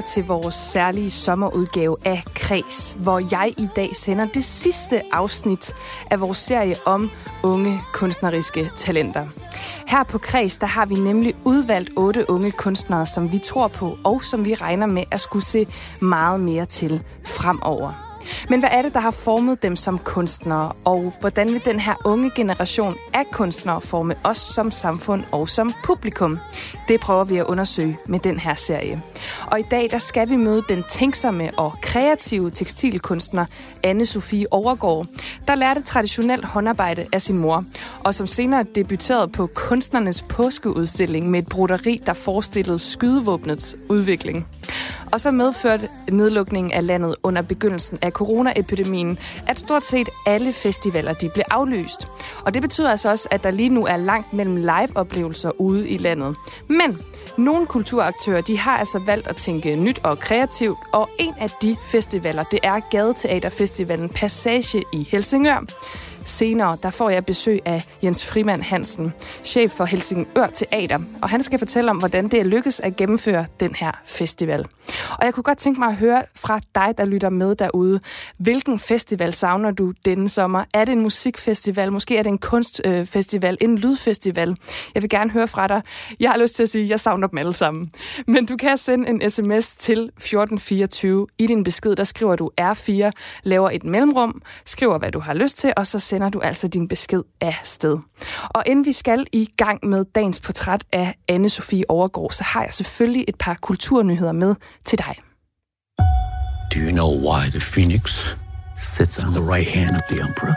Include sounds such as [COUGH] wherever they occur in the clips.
Lytter til vores særlige sommerudgave af Kres, hvor jeg i dag sender det sidste afsnit af vores serie om unge kunstneriske talenter. Her på Kres, der har vi nemlig udvalgt otte unge kunstnere, som vi tror på, og som vi regner med at skulle se meget mere til fremover. Men hvad er det, der har formet dem som kunstnere, og hvordan vil den her unge generation af kunstnere forme os som samfund og som publikum? Det prøver vi at undersøge med den her serie. Og i dag der skal vi møde den tænksomme og kreative tekstilkunstner anne Sofie Overgaard, der lærte traditionelt håndarbejde af sin mor, og som senere debuterede på kunstnernes påskeudstilling med et broderi, der forestillede skydevåbnets udvikling. Og så medførte nedlukningen af landet under begyndelsen af coronaepidemien, at stort set alle festivaler de blev aflyst. Og det betyder altså også, at der lige nu er langt mellem live-oplevelser ude i landet. Men nogle kulturaktører de har altså valgt at tænke nyt og kreativt, og en af de festivaler, det er Gadeteaterfestivalen Passage i Helsingør. Senere der får jeg besøg af Jens Frimand Hansen, chef for Helsingør Teater, og han skal fortælle om, hvordan det er lykkes at gennemføre den her festival. Og jeg kunne godt tænke mig at høre fra dig, der lytter med derude. Hvilken festival savner du denne sommer? Er det en musikfestival? Måske er det en kunstfestival? Øh, en lydfestival? Jeg vil gerne høre fra dig. Jeg har lyst til at sige, at jeg savner dem alle sammen. Men du kan sende en sms til 1424. I din besked, der skriver du R4, laver et mellemrum, skriver, hvad du har lyst til, og så sender du altså din besked af sted. Og inden vi skal i gang med dagens portræt af anne Sofie Overgaard, så har jeg selvfølgelig et par kulturnyheder med til dig. Do you know why the phoenix sits on the right hand of the emperor?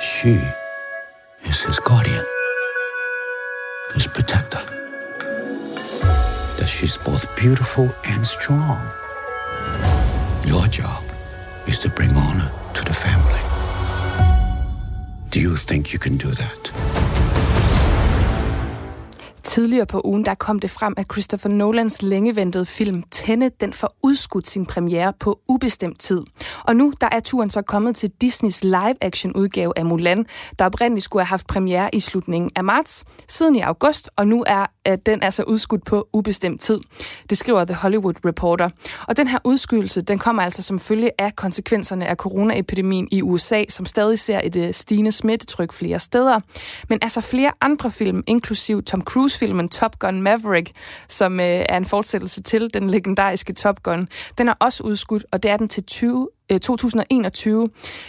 She is his guardian, his protector. That she's both beautiful and strong. Your job is to bring honor to the family. Do you think you can do that? Tidligere på ugen der kom det frem, at Christopher Nolans længeventede film Tenet, den får udskudt sin premiere på ubestemt tid. Og nu der er turen så kommet til Disneys live-action udgave af Mulan, der oprindeligt skulle have haft premiere i slutningen af marts, siden i august, og nu er at den altså udskudt på ubestemt tid. Det skriver The Hollywood Reporter. Og den her udskydelse, den kommer altså som følge af konsekvenserne af coronaepidemien i USA, som stadig ser et øh, stigende smittetryk flere steder. Men altså flere andre film, inklusiv Tom Cruise Cruise-filmen Top Gun Maverick, som øh, er en fortsættelse til den legendariske Top Gun, den er også udskudt, og det er den til 20 2021. Øh,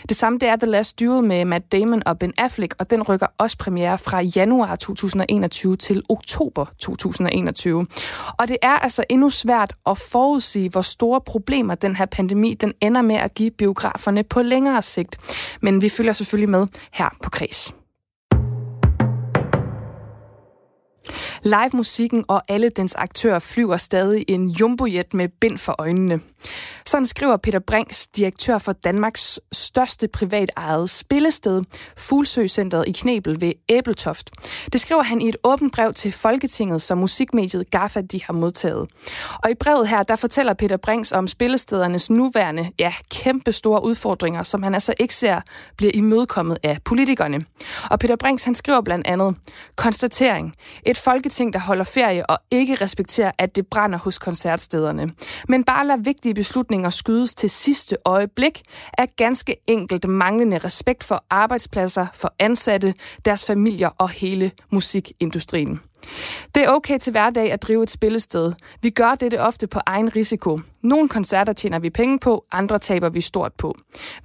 det samme det er The Last Duel med Matt Damon og Ben Affleck, og den rykker også premiere fra januar 2021 til oktober 2021. Og det er altså endnu svært at forudsige, hvor store problemer den her pandemi den ender med at give biograferne på længere sigt. Men vi følger selvfølgelig med her på Kreds. Live-musikken og alle dens aktører flyver stadig en jumbojet med bind for øjnene. Sådan skriver Peter Brinks, direktør for Danmarks største privatejede spillested, Fuglsøcenteret i Knebel ved Æbeltoft. Det skriver han i et åbent brev til Folketinget, som musikmediet GAFA de har modtaget. Og i brevet her, der fortæller Peter Brinks om spillestedernes nuværende, ja, kæmpe store udfordringer, som han altså ikke ser bliver imødekommet af politikerne. Og Peter Brinks, han skriver blandt andet, konstatering. Et folketing, der holder ferie og ikke respekterer, at det brænder hos koncertstederne. Men bare lade vigtige beslutninger skydes til sidste øjeblik, er ganske enkelt manglende respekt for arbejdspladser, for ansatte, deres familier og hele musikindustrien. Det er okay til hverdag at drive et spillested. Vi gør dette ofte på egen risiko. Nogle koncerter tjener vi penge på, andre taber vi stort på.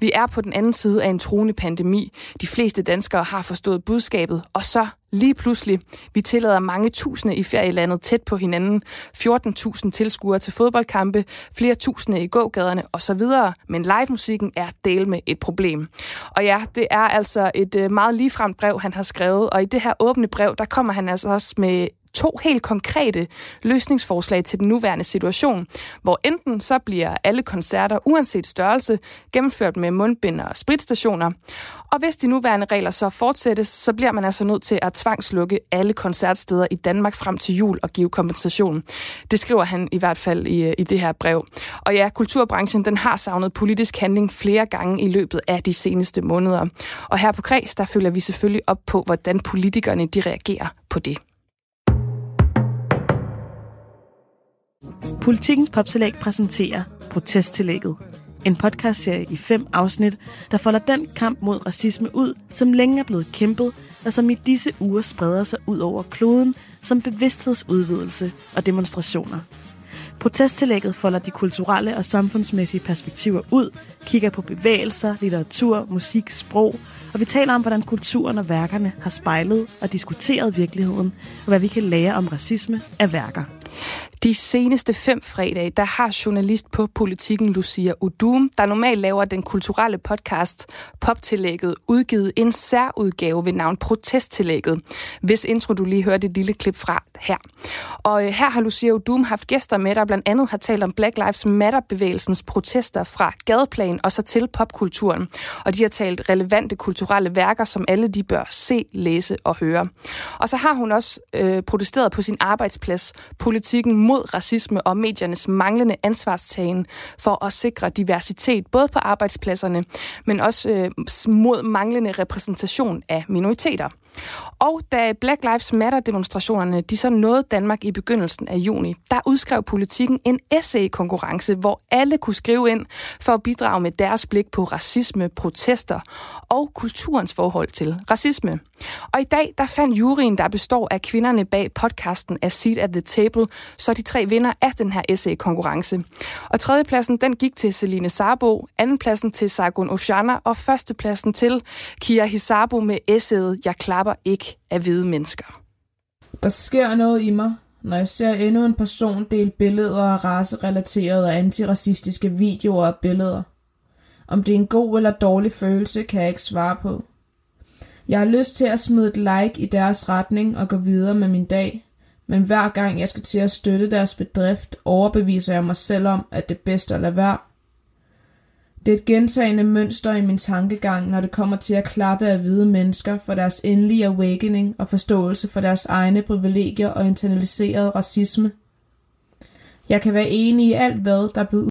Vi er på den anden side af en truende pandemi. De fleste danskere har forstået budskabet, og så lige pludselig, vi tillader mange tusinde i ferielandet tæt på hinanden, 14.000 tilskuere til fodboldkampe, flere tusinde i gågaderne osv., men live-musikken er del med et problem. Og ja, det er altså et øh, meget ligefremt brev, han har skrevet, og i det her åbne brev, der kommer han altså også med to helt konkrete løsningsforslag til den nuværende situation, hvor enten så bliver alle koncerter uanset størrelse gennemført med mundbind og spritstationer, og hvis de nuværende regler så fortsættes, så bliver man altså nødt til at tvangslukke alle koncertsteder i Danmark frem til jul og give kompensation. Det skriver han i hvert fald i, i det her brev. Og ja, kulturbranchen den har savnet politisk handling flere gange i løbet af de seneste måneder. Og her på Kreds, der følger vi selvfølgelig op på, hvordan politikerne de reagerer på det. Politikens Poptillæg præsenterer protesttillægget. En podcastserie i fem afsnit, der folder den kamp mod racisme ud, som længe er blevet kæmpet, og som i disse uger spreder sig ud over kloden som bevidsthedsudvidelse og demonstrationer. Protesttillægget folder de kulturelle og samfundsmæssige perspektiver ud, kigger på bevægelser, litteratur, musik, sprog, og vi taler om, hvordan kulturen og værkerne har spejlet og diskuteret virkeligheden, og hvad vi kan lære om racisme af værker. De seneste fem fredage, der har journalist på politikken Lucia Udum, der normalt laver den kulturelle podcast Poptillægget, udgivet en særudgave ved navn Protesttillægget, hvis intro du lige hørte et lille klip fra her. Og øh, her har Lucia Udum haft gæster med, der blandt andet har talt om Black Lives Matter-bevægelsens protester fra gadeplan og så til popkulturen. Og de har talt relevante kulturelle værker, som alle de bør se, læse og høre. Og så har hun også øh, protesteret på sin arbejdsplads, politikken mod racisme og mediernes manglende ansvarstagen for at sikre diversitet, både på arbejdspladserne, men også øh, mod manglende repræsentation af minoriteter. Og da Black Lives Matter-demonstrationerne de så nåede Danmark i begyndelsen af juni, der udskrev politikken en essay-konkurrence, hvor alle kunne skrive ind for at bidrage med deres blik på racisme, protester og kulturens forhold til racisme. Og i dag, der fandt juryen, der består af kvinderne bag podcasten A Seat at the Table, så de tre vinder af den her essay-konkurrence. Og tredjepladsen, den gik til Celine Sarbo, andenpladsen til Sargon Oshana og førstepladsen til Kia Hisabo med essayet Jeg klapper ikke af hvide mennesker. Der sker noget i mig, når jeg ser endnu en person dele billeder af racerelaterede og antiracistiske videoer og billeder. Om det er en god eller dårlig følelse, kan jeg ikke svare på. Jeg har lyst til at smide et like i deres retning og gå videre med min dag, men hver gang jeg skal til at støtte deres bedrift, overbeviser jeg mig selv om, at det er bedst at lade være. Det er et gentagende mønster i min tankegang, når det kommer til at klappe af hvide mennesker for deres endelige awakening og forståelse for deres egne privilegier og internaliseret racisme. Jeg kan være enig i alt, hvad der blev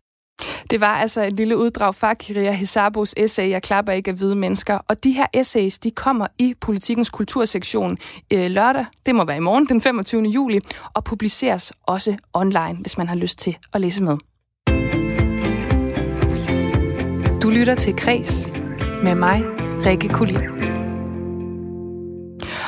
det var altså et lille uddrag fra Kiria Hisabos essay, Jeg klapper ikke af hvide mennesker. Og de her essays, de kommer i Politikens Kultursektion øh, lørdag, det må være i morgen, den 25. juli, og publiceres også online, hvis man har lyst til at læse med. Du lytter til Kres med mig, Rikke Kulin.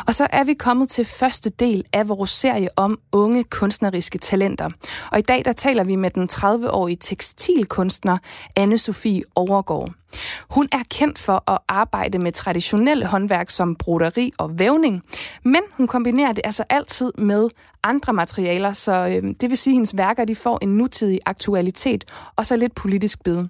Og så er vi kommet til første del af vores serie om unge kunstneriske talenter. Og i dag der taler vi med den 30-årige tekstilkunstner anne Sofie Overgaard. Hun er kendt for at arbejde med traditionelle håndværk som broderi og vævning, men hun kombinerer det altså altid med andre materialer, så øh, det vil sige, at hendes værker de får en nutidig aktualitet og så lidt politisk bid.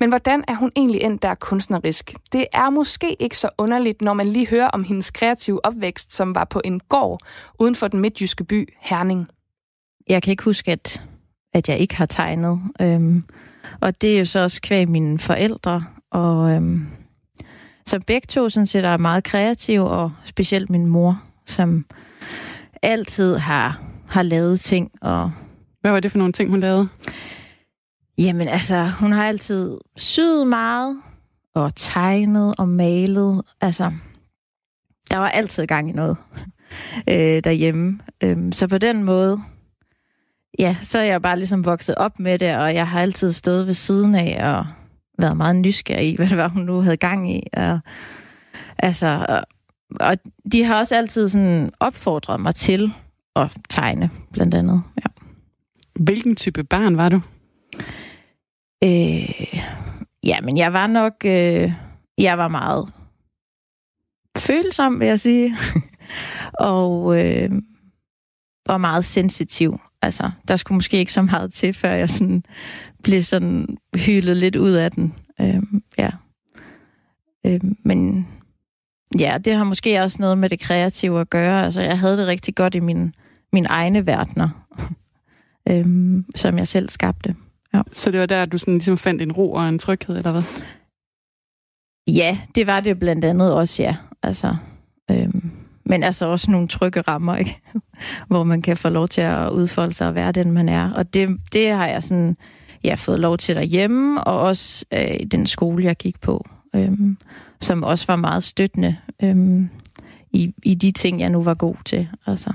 Men hvordan er hun egentlig endt der kunstnerisk? Det er måske ikke så underligt, når man lige hører om hendes kreative opvækst, som var på en gård uden for den midtjyske by Herning. Jeg kan ikke huske, at, at jeg ikke har tegnet. Øhm, og det er jo så også kvæg mine forældre, og øhm, så begge to sådan set er meget kreative, og specielt min mor, som altid har, har lavet ting. Og Hvad var det for nogle ting, hun lavede? Jamen altså, hun har altid syet meget, og tegnet og malet. Altså, der var altid gang i noget [LAUGHS] øh, derhjemme. Øhm, så på den måde, ja, så er jeg bare ligesom vokset op med det, og jeg har altid stået ved siden af og været meget nysgerrig i, [LAUGHS] hvad det var, hun nu havde gang i. Og, altså, og, og de har også altid sådan opfordret mig til at tegne, blandt andet. Ja. Hvilken type barn var du? Øh, ja, men jeg var nok... Øh, jeg var meget følsom, vil jeg sige. [LAUGHS] og, øh, og meget sensitiv. Altså, der skulle måske ikke så meget til, før jeg sådan blev sådan hyldet lidt ud af den. Øh, ja. Øh, men ja, det har måske også noget med det kreative at gøre. Altså, jeg havde det rigtig godt i min, mine egne verdener, [LAUGHS] øhm, som jeg selv skabte. Ja. Så det var der, du sådan ligesom fandt en ro og en tryghed, eller hvad? Ja, det var det blandt andet også, ja. Altså, øhm, men altså også nogle trygge rammer, [LAUGHS] ikke? hvor man kan få lov til at udfolde sig og være den, man er. Og det, det har jeg sådan, ja, fået lov til derhjemme, og også øh, den skole, jeg gik på, øhm, som også var meget støttende øhm, i, i de ting, jeg nu var god til. Altså,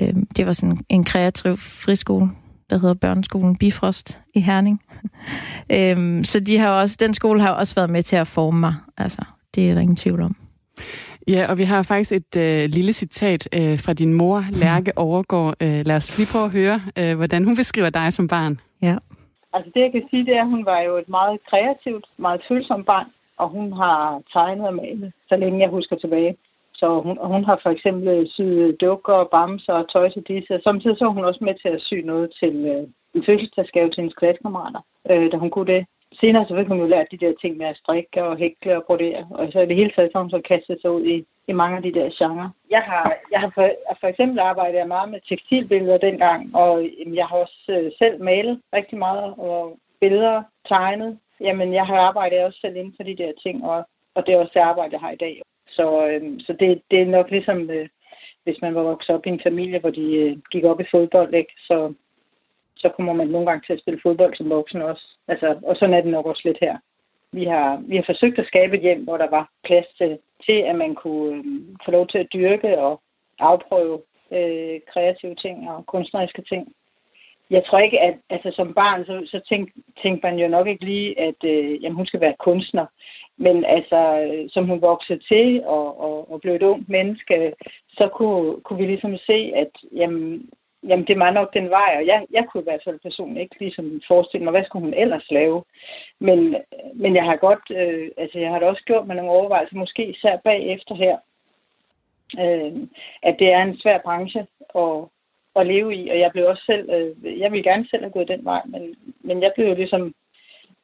øhm, det var sådan en kreativ friskole, der hedder Børneskolen Bifrost i Herning. [LAUGHS] øhm, så de har også, den skole har også været med til at forme mig. Altså, det er der ingen tvivl om. Ja, og vi har faktisk et øh, lille citat øh, fra din mor, Lærke [LAUGHS] Overgaard. Øh, lad os lige prøve at høre, øh, hvordan hun beskriver dig som barn. Ja. Altså det, jeg kan sige, det er, at hun var jo et meget kreativt, meget følsomt barn, og hun har tegnet og malet, så længe jeg husker tilbage. Så hun, hun har for eksempel øh, syet øh, dukker, bamser og tøj til disse. Og samtidig så hun også med til at sy noget til øh, en fødselsdagsgave til hendes klassekammerater, øh, da hun kunne det. Senere så fik hun jo lært de der ting med at strikke og hækle og brodere. Og så i det hele taget så hun så kastet sig ud i, i mange af de der genrer. Jeg har, jeg har for, for eksempel arbejdet meget med tekstilbilleder dengang, og jeg har også øh, selv malet rigtig meget og billeder tegnet. Jamen, jeg har arbejdet også selv inden for de der ting, og, og det er også det arbejde, jeg har i dag. Så, øh, så det, det er nok ligesom, øh, hvis man var vokset op i en familie, hvor de øh, gik op i fodbold, ikke? Så, så kommer man nogle gange til at spille fodbold som voksen også. Altså, og sådan er det nok også lidt her. Vi har, vi har forsøgt at skabe et hjem, hvor der var plads til, til at man kunne øh, få lov til at dyrke og afprøve øh, kreative ting og kunstneriske ting. Jeg tror ikke, at altså, som barn, så, så tænkte tænk man jo nok ikke lige, at øh, jamen, hun skal være kunstner. Men altså, øh, som hun voksede til og, og, og blev et ungt menneske, så kunne, kunne vi ligesom se, at jamen, jamen, det var nok den vej, og jeg, jeg kunne i hvert fald personligt ikke ligesom forestille mig, hvad skulle hun ellers lave. Men, men jeg har godt, øh, altså jeg har da også gjort mig nogle overvejelser, måske især bagefter her, øh, at det er en svær branche at, at leve i, og jeg blev også selv, øh, jeg ville gerne selv have gået den vej, men, men jeg blev jo ligesom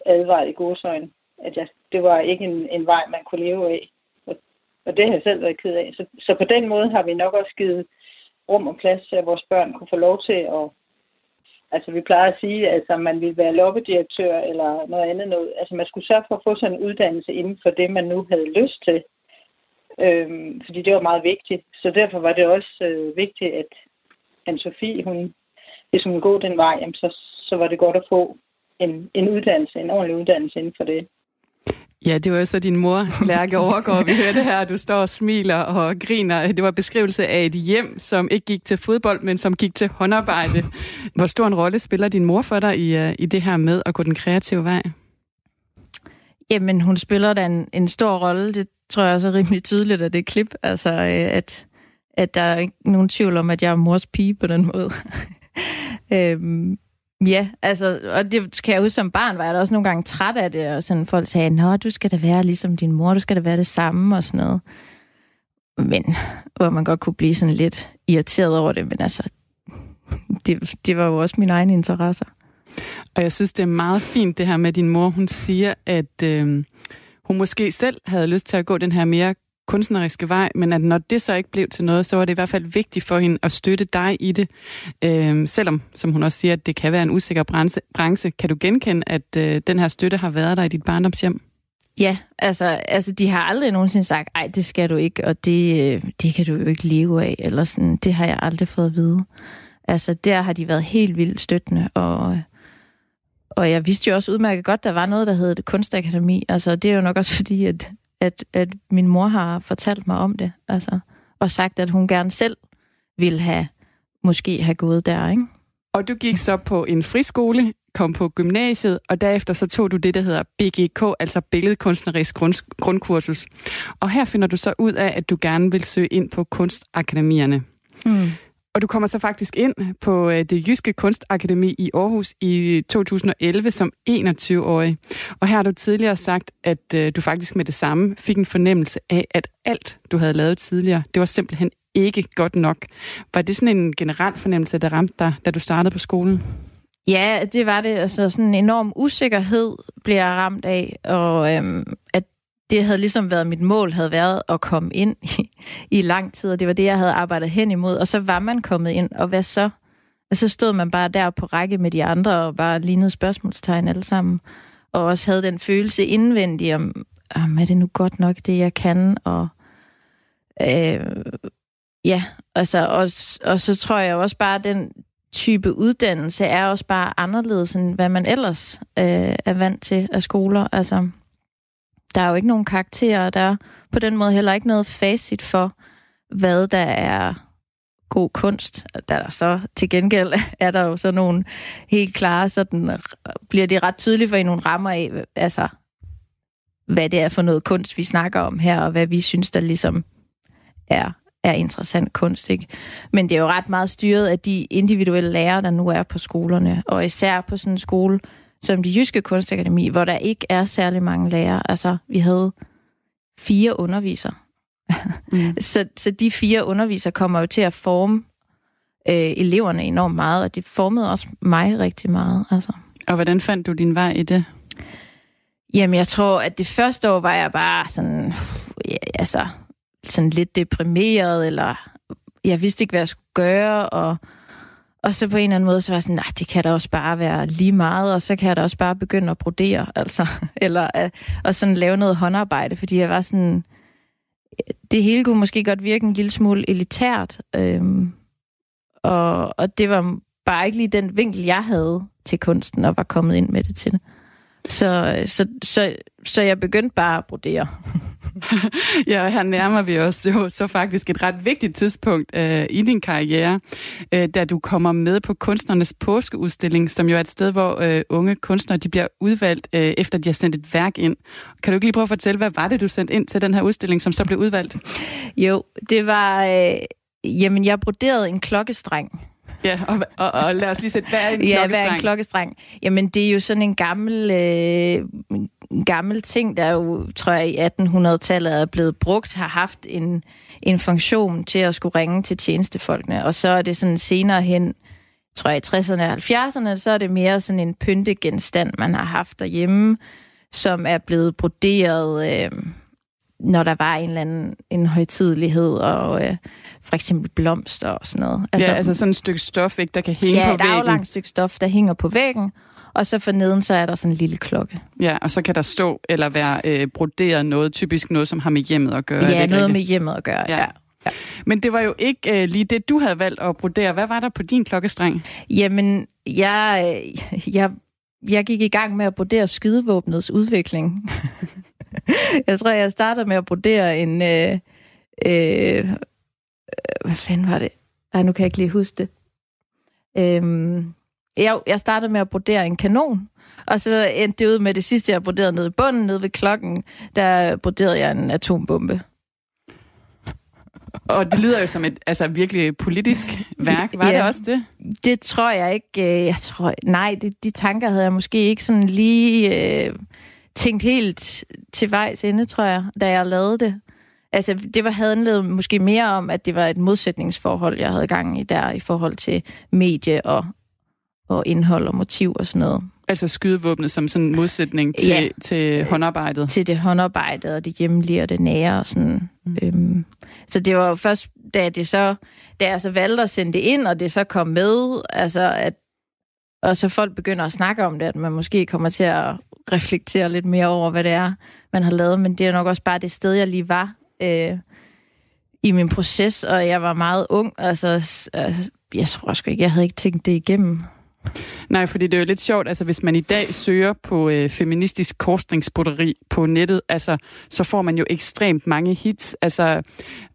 advaret i godsøjne, at jeg, det var ikke en, en vej, man kunne leve af. Og, og det har jeg selv været ked af. Så, så på den måde har vi nok også givet rum og plads til, at vores børn kunne få lov til at... Altså, vi plejer at sige, at altså, man ville være loppedirektør eller noget andet. Noget. Altså, man skulle sørge for at få sådan en uddannelse inden for det, man nu havde lyst til. Øhm, fordi det var meget vigtigt. Så derfor var det også øh, vigtigt, at Anne-Sophie, hun, ligesom hvis hun gå den vej, jamen, så, så var det godt at få en, en uddannelse, en ordentlig uddannelse inden for det. Ja, det var jo så din mor, Lærke Overgaard. Vi hørte her, du står og smiler og griner. Det var beskrivelse af et hjem, som ikke gik til fodbold, men som gik til håndarbejde. Hvor stor en rolle spiller din mor for dig i, øh, i det her med at gå den kreative vej? Jamen, hun spiller da en, en stor rolle. Det tror jeg også er rimelig tydeligt af det klip. Altså, øh, at, at der er ikke nogen tvivl om, at jeg er mors pige på den måde. [LAUGHS] øhm, Ja, altså, og det kan jeg huske som barn, var jeg da også nogle gange træt af det, og sådan folk sagde, nå, du skal da være ligesom din mor, du skal da være det samme, og sådan noget. Men, hvor man godt kunne blive sådan lidt irriteret over det, men altså, det, det var jo også mine egne interesser. Og jeg synes, det er meget fint, det her med din mor. Hun siger, at øh, hun måske selv havde lyst til at gå den her mere kunstneriske vej, men at når det så ikke blev til noget, så var det i hvert fald vigtigt for hende at støtte dig i det. Øh, selvom, som hun også siger, at det kan være en usikker branche. branche. Kan du genkende, at øh, den her støtte har været der i dit barndomshjem? Ja, altså, altså de har aldrig nogensinde sagt, ej, det skal du ikke, og det, øh, det kan du jo ikke leve af, eller sådan, det har jeg aldrig fået at vide. Altså, der har de været helt vildt støttende, og, og jeg vidste jo også udmærket godt, der var noget, der hedde kunstakademi. Altså, det er jo nok også fordi, at at, at min mor har fortalt mig om det, altså, og sagt, at hun gerne selv ville have, måske have gået der, ikke? Og du gik så på en friskole, kom på gymnasiet, og derefter så tog du det, der hedder BGK, altså Billedkunstnerisk grund, Grundkursus. Og her finder du så ud af, at du gerne vil søge ind på kunstakademierne. Mm. Og du kommer så faktisk ind på øh, det Jyske Kunstakademi i Aarhus i øh, 2011 som 21-årig. Og her har du tidligere sagt, at øh, du faktisk med det samme fik en fornemmelse af, at alt, du havde lavet tidligere, det var simpelthen ikke godt nok. Var det sådan en generel fornemmelse, der ramte dig, da du startede på skolen? Ja, det var det. Altså sådan en enorm usikkerhed bliver jeg ramt af, og øhm, at det havde ligesom været mit mål, havde været at komme ind [LAUGHS] i, i lang tid, og det var det, jeg havde arbejdet hen imod. Og så var man kommet ind, og hvad så? Og så stod man bare der på række med de andre, og bare lignede spørgsmålstegn alle sammen. Og også havde den følelse indvendig om, om er det nu godt nok det, jeg kan? Og øh, ja, altså, og, og så tror jeg også bare, at den type uddannelse er også bare anderledes, end hvad man ellers øh, er vant til af skoler. Altså, der er jo ikke nogen karakterer, der er på den måde heller ikke noget facit for, hvad der er god kunst. Der er så til gengæld [LAUGHS] er der jo så nogle helt klare, sådan bliver det ret tydeligt for en nogle rammer af, altså, hvad det er for noget kunst, vi snakker om her, og hvad vi synes, der ligesom er, er interessant kunst. Ikke? Men det er jo ret meget styret af de individuelle lærere, der nu er på skolerne, og især på sådan en skole som det Jyske Kunstakademi, hvor der ikke er særlig mange lærere. Altså, vi havde fire undervisere. Mm. [LAUGHS] så, så de fire undervisere kommer jo til at forme øh, eleverne enormt meget, og det formede også mig rigtig meget. Altså. Og hvordan fandt du din vej i det? Jamen, jeg tror, at det første år var jeg bare sådan, ja, altså, sådan lidt deprimeret, eller jeg vidste ikke, hvad jeg skulle gøre, og, og så på en eller anden måde, så var jeg sådan, nej, det kan da også bare være lige meget, og så kan jeg da også bare begynde at brodere, [LAUGHS] altså, eller at, og sådan lave noget håndarbejde, fordi jeg var sådan, øh, det hele kunne måske godt virke en lille smule elitært, øhm, og, og det var bare ikke lige den vinkel, jeg havde til kunsten, og var kommet ind med det til. Så, øh, så, så, så jeg begyndte bare at brodere. [LAUGHS] [LAUGHS] ja, her nærmer vi os jo så faktisk et ret vigtigt tidspunkt øh, i din karriere, øh, da du kommer med på Kunstnernes Påskeudstilling, som jo er et sted, hvor øh, unge kunstnere de bliver udvalgt, øh, efter de har sendt et værk ind. Kan du ikke lige prøve at fortælle, hvad var det, du sendte ind til den her udstilling, som så blev udvalgt? Jo, det var... Øh, jamen, jeg broderede en klokkestreng. Ja, og, og, og lad os lige sætte, hvad er en ja, klokkestreng? hvad er en klokkestreng? Jamen, det er jo sådan en gammel, øh, gammel ting, der jo, tror jeg, i 1800-tallet er blevet brugt, har haft en, en funktion til at skulle ringe til tjenestefolkene. Og så er det sådan senere hen, tror jeg, i 60'erne og 70'erne, så er det mere sådan en pyntegenstand, man har haft derhjemme, som er blevet broderet... Øh, når der var en eller anden en højtidelighed, og øh, for eksempel blomster og sådan noget. Altså, ja, altså sådan et stykke stof, ikke, der kan hænge ja, på væggen. Ja, et stykke stof, der hænger på væggen, og så for neden, så er der sådan en lille klokke. Ja, og så kan der stå eller være øh, broderet noget, typisk noget, som har med hjemmet at gøre. Ja, noget rigtigt? med hjemmet at gøre, ja. ja. Ja. Men det var jo ikke øh, lige det, du havde valgt at brodere. Hvad var der på din klokkestreng? Jamen, jeg, øh, jeg, jeg gik i gang med at brodere skydevåbnets udvikling. [LAUGHS] jeg tror, jeg startede med at brodere en... Øh, øh, hvad fanden var det? Ej, nu kan jeg ikke lige huske det. Øhm, jeg, jeg startede med at brodere en kanon, og så endte det ud med det sidste, jeg broderede nede i bunden, nede ved klokken, der broderede jeg en atombombe. Og det lyder jo som et altså, virkelig politisk værk. Var ja, det også det? Det tror jeg ikke. Øh, jeg tror, nej, det, de tanker havde jeg måske ikke sådan lige øh, tænkt helt til vejs inde, tror jeg, da jeg lavede det. Altså, det var handlet måske mere om, at det var et modsætningsforhold, jeg havde gang i der, i forhold til medie og, og indhold og motiv og sådan noget. Altså skydevåbnet som sådan en modsætning til, ja, til håndarbejdet? Til det håndarbejde og det hjemlige og det nære og sådan. Mm. Øhm, så det var jo først, da, det så, da jeg så valgte at sende det ind, og det så kom med, altså at, og så folk begynder at snakke om det, at man måske kommer til at reflektere lidt mere over, hvad det er, man har lavet, men det er nok også bare det sted, jeg lige var øh, i min proces, og jeg var meget ung, altså, altså jeg tror sgu ikke, jeg havde ikke tænkt det igennem. Nej, fordi det er jo lidt sjovt, altså hvis man i dag søger på øh, feministisk korsningsbroderi på nettet, altså så får man jo ekstremt mange hits, altså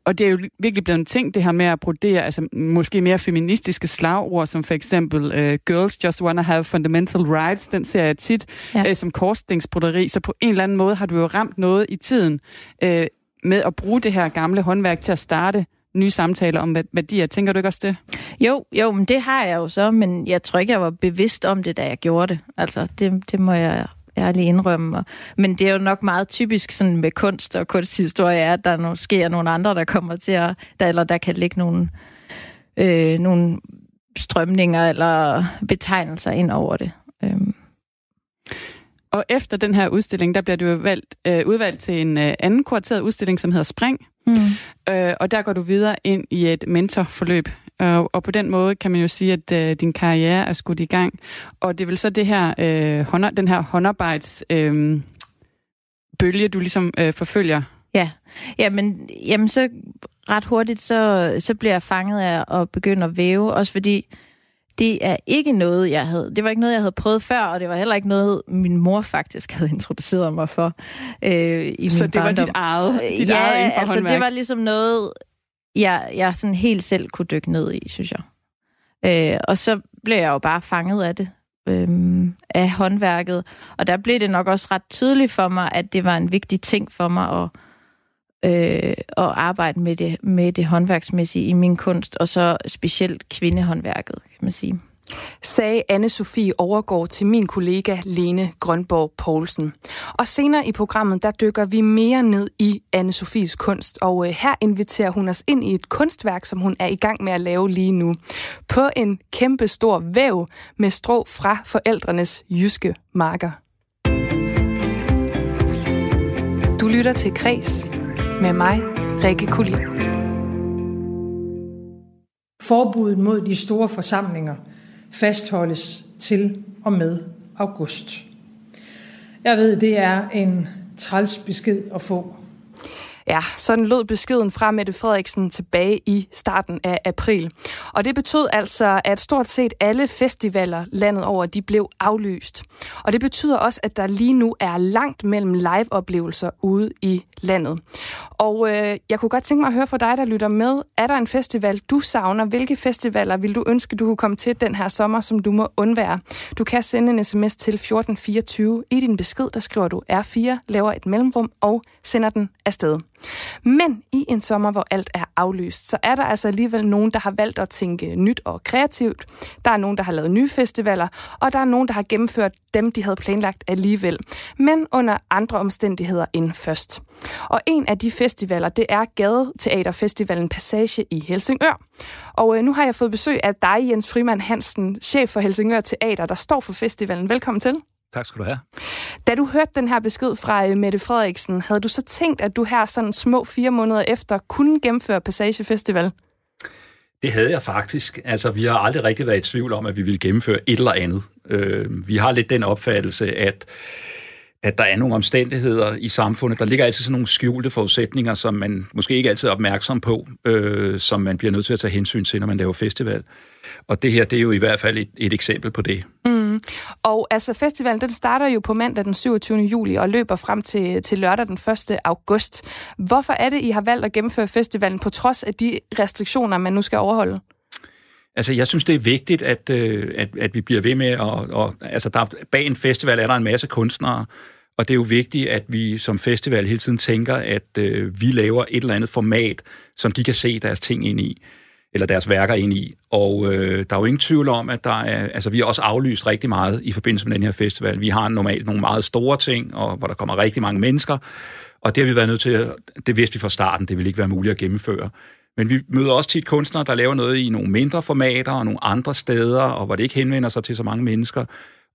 og det er jo virkelig blevet en ting, det her med at brodere, altså måske mere feministiske slagord, som for eksempel uh, Girls Just Wanna Have Fundamental Rights, den ser jeg tit ja. uh, som korsningsbroderi, så på en eller anden måde har du jo ramt noget i tiden uh, med at bruge det her gamle håndværk til at starte nye samtaler om værdier. Tænker du ikke også det? Jo, jo, men det har jeg jo så, men jeg tror ikke, jeg var bevidst om det, da jeg gjorde det. Altså, det, det må jeg ærligt indrømme. Men det er jo nok meget typisk sådan med kunst og kunsthistorie, at der måske er nogle andre, der kommer til at, der, eller der kan ligge nogle, øh, nogle strømninger eller betegnelser ind over det. Øhm. Og efter den her udstilling, der bliver du valgt, øh, udvalgt til en øh, anden kurateret udstilling, som hedder Spring. Mm. Øh, og der går du videre ind i et mentorforløb. Og, og på den måde kan man jo sige, at øh, din karriere er skudt i gang. Og det er vel så det her, øh, hånd, den her håndarbejds øh, bølge, du ligesom øh, forfølger. Ja, jamen, jamen så ret hurtigt, så, så bliver jeg fanget af at begynde at væve, også fordi det er ikke noget, jeg havde... Det var ikke noget, jeg havde prøvet før, og det var heller ikke noget, min mor faktisk havde introduceret mig for øh, i Så min det barndom. var dit eget, dit ja, eget inden for altså håndværk. det var ligesom noget, jeg, jeg sådan helt selv kunne dykke ned i, synes jeg. Øh, og så blev jeg jo bare fanget af det, øh, af håndværket. Og der blev det nok også ret tydeligt for mig, at det var en vigtig ting for mig at, øh, at arbejde med det, med det håndværksmæssige i min kunst, og så specielt kvindehåndværket, kan man sige sagde anne Sofie overgår til min kollega Lene Grønborg Poulsen. Og senere i programmet, der dykker vi mere ned i anne Sofies kunst, og øh, her inviterer hun os ind i et kunstværk, som hun er i gang med at lave lige nu. På en kæmpe stor væv med strå fra forældrenes jyske marker. Du lytter til Kres med mig, Rikke Kulin. Forbuddet mod de store forsamlinger fastholdes til og med august. Jeg ved, det er en træls besked at få. Ja, sådan lød beskeden fra Mette Frederiksen tilbage i starten af april. Og det betød altså, at stort set alle festivaler landet over, de blev aflyst. Og det betyder også, at der lige nu er langt mellem live-oplevelser ude i landet. Og øh, jeg kunne godt tænke mig at høre fra dig, der lytter med. Er der en festival, du savner? Hvilke festivaler vil du ønske, du kunne komme til den her sommer, som du må undvære? Du kan sende en sms til 1424. I din besked, der skriver du R4, laver et mellemrum og sender den afsted. Men i en sommer, hvor alt er aflyst, så er der altså alligevel nogen, der har valgt at tænke nyt og kreativt. Der er nogen, der har lavet nye festivaler, og der er nogen, der har gennemført dem, de havde planlagt alligevel, men under andre omstændigheder end først. Og en af de festivaler, det er Gadeteaterfestivalen Passage i Helsingør. Og øh, nu har jeg fået besøg af dig, Jens Frimand Hansen, chef for Helsingør Teater, der står for festivalen. Velkommen til. Tak skal du have. Da du hørte den her besked fra øh, Mette Frederiksen, havde du så tænkt, at du her sådan små fire måneder efter kunne gennemføre Passage Festival? Det havde jeg faktisk. Altså, vi har aldrig rigtig været i tvivl om, at vi ville gennemføre et eller andet. Øh, vi har lidt den opfattelse, at at der er nogle omstændigheder i samfundet. Der ligger altid sådan nogle skjulte forudsætninger, som man måske ikke altid er opmærksom på, øh, som man bliver nødt til at tage hensyn til, når man laver festival. Og det her, det er jo i hvert fald et, et eksempel på det. Mm. Og altså, festivalen den starter jo på mandag den 27. juli og løber frem til, til lørdag den 1. august. Hvorfor er det, I har valgt at gennemføre festivalen på trods af de restriktioner, man nu skal overholde? Altså, jeg synes, det er vigtigt, at, øh, at, at vi bliver ved med at... Og, altså, der, bag en festival er der en masse kunstnere, og det er jo vigtigt, at vi som festival hele tiden tænker, at øh, vi laver et eller andet format, som de kan se deres ting ind i, eller deres værker ind i. Og øh, der er jo ingen tvivl om, at der er... Altså, vi har også aflyst rigtig meget i forbindelse med den her festival. Vi har normalt nogle meget store ting, og hvor der kommer rigtig mange mennesker, og det har vi været nødt til at... Det vidste vi fra starten, det ville ikke være muligt at gennemføre. Men vi møder også tit kunstnere, der laver noget i nogle mindre formater og nogle andre steder, og hvor det ikke henvender sig til så mange mennesker.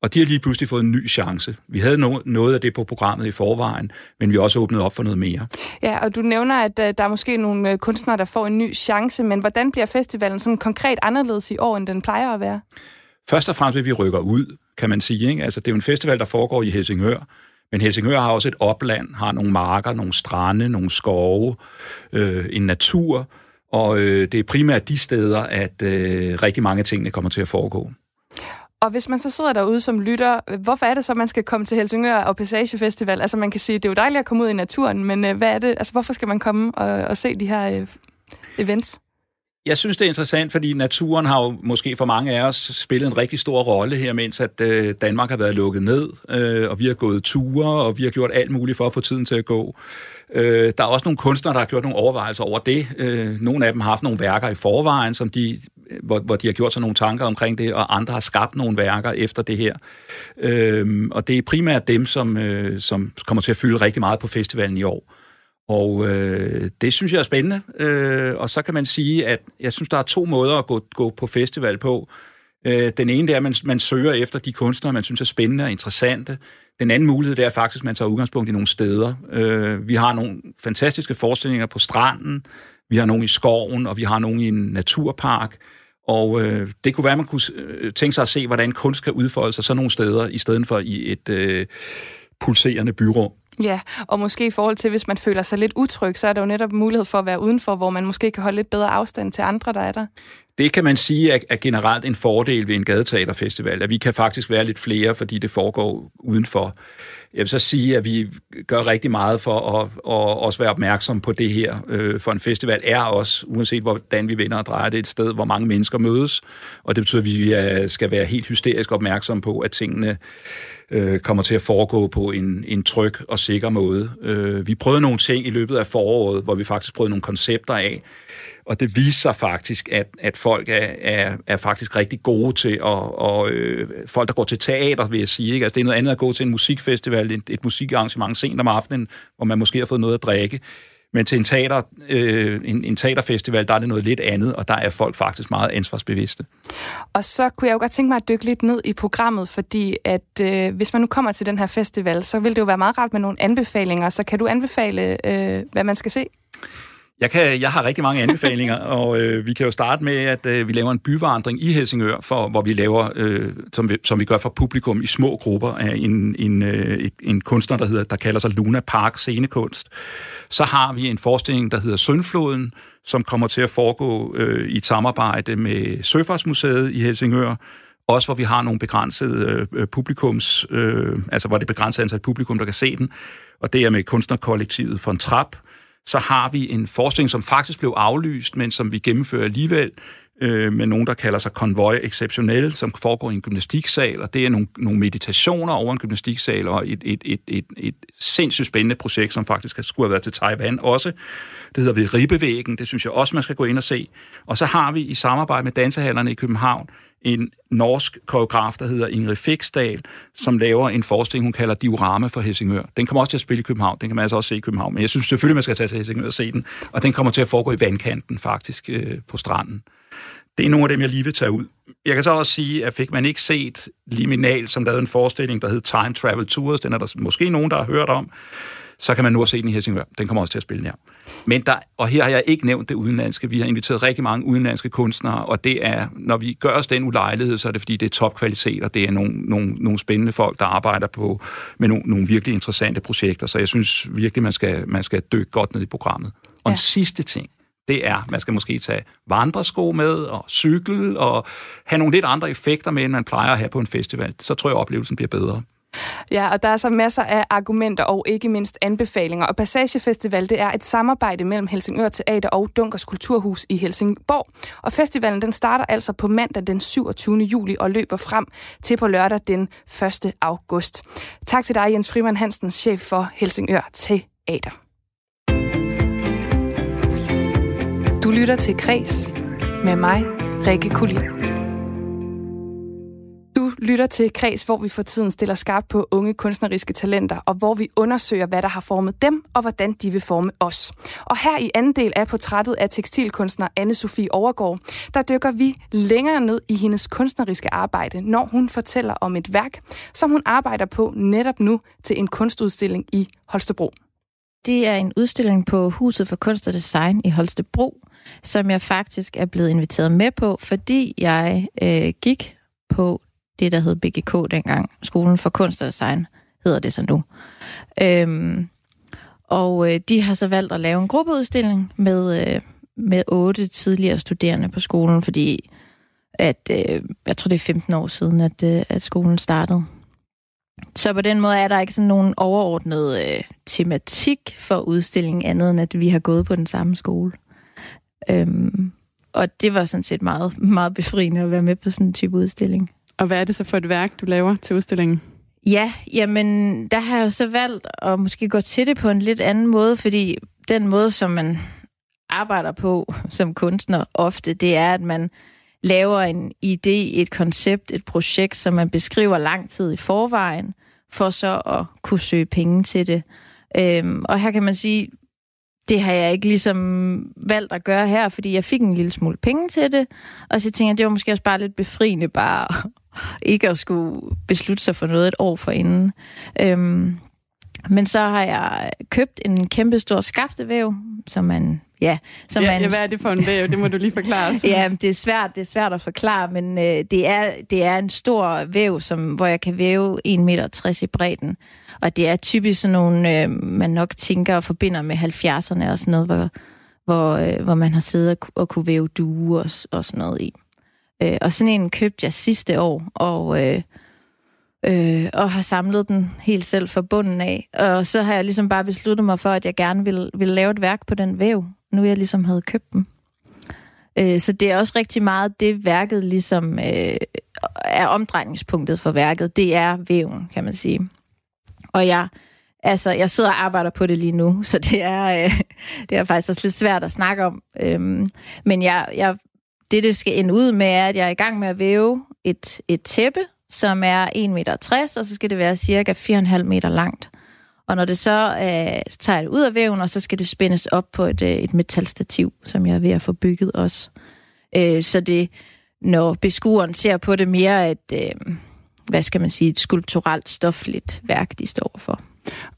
Og de har lige pludselig fået en ny chance. Vi havde no- noget af det på programmet i forvejen, men vi har også åbnet op for noget mere. Ja, og du nævner, at uh, der er måske nogle uh, kunstnere, der får en ny chance, men hvordan bliver festivalen sådan konkret anderledes i år, end den plejer at være? Først og fremmest vil vi rykker ud, kan man sige. Ikke? Altså, det er jo en festival, der foregår i Helsingør, men Helsingør har også et opland, har nogle marker, nogle strande, nogle skove, øh, en natur, og øh, det er primært de steder, at øh, rigtig mange af tingene kommer til at foregå. Og hvis man så sidder derude som lytter, hvorfor er det så, at man skal komme til Helsingør og Passage Festival? Altså man kan sige, det er jo dejligt at komme ud i naturen, men øh, hvad er det? Altså hvorfor skal man komme og, og se de her øh, events? Jeg synes, det er interessant, fordi naturen har jo måske for mange af os spillet en rigtig stor rolle her, mens at øh, Danmark har været lukket ned, øh, og vi har gået ture, og vi har gjort alt muligt for at få tiden til at gå. Øh, Øh, der er også nogle kunstnere, der har gjort nogle overvejelser over det. Øh, nogle af dem har haft nogle værker i forvejen, som de, øh, hvor, hvor de har gjort sig nogle tanker omkring det, og andre har skabt nogle værker efter det her. Øh, og det er primært dem, som, øh, som kommer til at fylde rigtig meget på festivalen i år. Og øh, det synes jeg er spændende. Øh, og så kan man sige, at jeg synes, der er to måder at gå, gå på festival på. Øh, den ene det er, at man, man søger efter de kunstnere, man synes er spændende og interessante. Den anden mulighed, det er faktisk, at man tager udgangspunkt i nogle steder. Øh, vi har nogle fantastiske forestillinger på stranden, vi har nogle i skoven, og vi har nogle i en naturpark. Og øh, det kunne være, at man kunne øh, tænke sig at se, hvordan kunst kan udfolde sig sådan nogle steder, i stedet for i et øh, pulserende byrum. Ja, og måske i forhold til, hvis man føler sig lidt utryg, så er der jo netop mulighed for at være udenfor, hvor man måske kan holde lidt bedre afstand til andre, der er der. Det kan man sige er, er generelt en fordel ved en gadeteaterfestival, at vi kan faktisk være lidt flere, fordi det foregår udenfor. Jeg vil så sige, at vi gør rigtig meget for at, at også være opmærksom på det her. Øh, for en festival er også, uanset hvordan vi vender og drejer det, et sted, hvor mange mennesker mødes. Og det betyder, at vi øh, skal være helt hysterisk opmærksom på, at tingene øh, kommer til at foregå på en, en tryg og sikker måde. Øh, vi prøvede nogle ting i løbet af foråret, hvor vi faktisk prøvede nogle koncepter af, og det viser sig faktisk, at, at folk er, er, er faktisk rigtig gode til, at, og øh, folk, der går til teater, vil jeg sige, ikke? Altså, det er noget andet at gå til en musikfestival, et, et musikarrangement sent om aftenen, hvor man måske har fået noget at drikke. Men til en, teater, øh, en, en teaterfestival, der er det noget lidt andet, og der er folk faktisk meget ansvarsbevidste. Og så kunne jeg jo godt tænke mig at dykke lidt ned i programmet, fordi at øh, hvis man nu kommer til den her festival, så vil det jo være meget rart med nogle anbefalinger. Så kan du anbefale, øh, hvad man skal se? Jeg, kan, jeg har rigtig mange anbefalinger, [LAUGHS] og øh, vi kan jo starte med, at øh, vi laver en byvandring i Helsingør, for, hvor vi laver, øh, som, vi, som vi gør for publikum i små grupper af en, en, øh, en kunstner, der, hedder, der kalder sig Luna Park Scenekunst. Så har vi en forestilling, der hedder Søndfloden, som kommer til at foregå øh, i et samarbejde med Søfartsmuseet i Helsingør, også hvor vi har nogle begrænsede øh, øh, publikums, øh, altså hvor det er begrænset antal publikum, der kan se den, og det er med kunstnerkollektivet von Trapp, så har vi en forskning, som faktisk blev aflyst, men som vi gennemfører alligevel, øh, med nogen, der kalder sig Convoy Exceptionel, som foregår i en gymnastiksal, og det er nogle, nogle meditationer over en gymnastiksal, og et, et, et, et, et sindssygt spændende projekt, som faktisk skulle have været til Taiwan også. Det hedder ved Ribbevæggen, det synes jeg også, man skal gå ind og se. Og så har vi i samarbejde med dansehallerne i København en norsk koreograf, der hedder Ingrid Fiksdal, som laver en forestilling, hun kalder Diorama for Helsingør. Den kommer også til at spille i København. Den kan man altså også se i København. Men jeg synes selvfølgelig, man skal tage til Helsingør og se den. Og den kommer til at foregå i vandkanten, faktisk, øh, på stranden. Det er nogle af dem, jeg lige vil tage ud. Jeg kan så også sige, at fik man ikke set Liminal, som lavede en forestilling, der hed Time Travel Tours, den er der måske nogen, der har hørt om, så kan man nu se den i Helsingør. Den kommer også til at spille her. Men der, og her har jeg ikke nævnt det udenlandske. Vi har inviteret rigtig mange udenlandske kunstnere, og det er, når vi gør os den ulejlighed, så er det fordi, det er topkvalitet, og det er nogle, nogle, nogle spændende folk, der arbejder på med nogle, nogle virkelig interessante projekter. Så jeg synes virkelig, man skal, man skal dykke godt ned i programmet. Og ja. en sidste ting, det er, man skal måske tage vandresko med og cykel og have nogle lidt andre effekter med, end man plejer at have på en festival. Så tror jeg, oplevelsen bliver bedre. Ja, og der er så masser af argumenter og ikke mindst anbefalinger. Og Passagefestival, det er et samarbejde mellem Helsingør Teater og Dunkers Kulturhus i Helsingborg. Og festivalen den starter altså på mandag den 27. juli og løber frem til på lørdag den 1. august. Tak til dig, Jens Frimand Hansen, chef for Helsingør Teater. Du lytter til Kres med mig, Rikke Kulin. Lytter til Kreds, hvor vi for tiden stiller skarpt på unge kunstneriske talenter, og hvor vi undersøger, hvad der har formet dem, og hvordan de vil forme os. Og her i anden del af portrættet af tekstilkunstner anne Sofie Overgaard, der dykker vi længere ned i hendes kunstneriske arbejde, når hun fortæller om et værk, som hun arbejder på netop nu til en kunstudstilling i Holstebro. Det er en udstilling på Huset for Kunst og Design i Holstebro, som jeg faktisk er blevet inviteret med på, fordi jeg øh, gik på det, der hed BGK dengang. Skolen for Kunst og Design hedder det så nu. Øhm, og øh, de har så valgt at lave en gruppeudstilling med, øh, med otte tidligere studerende på skolen, fordi at, øh, jeg tror det er 15 år siden, at, øh, at skolen startede. Så på den måde er der ikke sådan nogen overordnet øh, tematik for udstillingen, andet end at vi har gået på den samme skole. Øhm, og det var sådan set meget, meget befriende at være med på sådan en type udstilling. Og hvad er det så for et værk, du laver til udstillingen? Ja, jamen, der har jeg jo så valgt at måske gå til det på en lidt anden måde, fordi den måde, som man arbejder på som kunstner ofte, det er, at man laver en idé, et koncept, et projekt, som man beskriver lang tid i forvejen, for så at kunne søge penge til det. Øhm, og her kan man sige, det har jeg ikke ligesom valgt at gøre her, fordi jeg fik en lille smule penge til det, og så tænkte jeg, det var måske også bare lidt befriende bare ikke at skulle beslutte sig for noget et år forinden. Øhm, men så har jeg købt en kæmpe stor skaftevæv, som man Ja, som ja, man, ja, hvad er det for en væv? Det må du lige forklare. [LAUGHS] ja, det er svært, det er svært at forklare, men øh, det, er, det er en stor væv, som, hvor jeg kan væve 1,60 meter i bredden. Og det er typisk sådan nogle, øh, man nok tænker og forbinder med 70'erne og sådan noget, hvor, hvor, øh, hvor man har siddet og, og kunne væve duer og, og sådan noget i. Øh, og sådan en købte jeg sidste år, og... Øh, øh, og har samlet den helt selv fra bunden af. Og så har jeg ligesom bare besluttet mig for, at jeg gerne vil, vil lave et værk på den væv, nu jeg ligesom havde købt den. Øh, så det er også rigtig meget det, værket ligesom øh, er omdrejningspunktet for værket. Det er væven, kan man sige. Og jeg, altså, jeg sidder og arbejder på det lige nu, [LAUGHS] så det er, øh, det er faktisk også lidt svært at snakke om. Øhm, men jeg, jeg, det, det skal ende ud med, er, at jeg er i gang med at væve et, et tæppe, som er 1,60 meter, og så skal det være cirka 4,5 meter langt. Og når det så øh, tager det ud af væven, og så skal det spændes op på et, øh, et metalstativ, som jeg er ved at få bygget også. Øh, så det, når beskueren ser på det mere et, øh, hvad skal man sige, et skulpturelt, stofligt værk, de står for.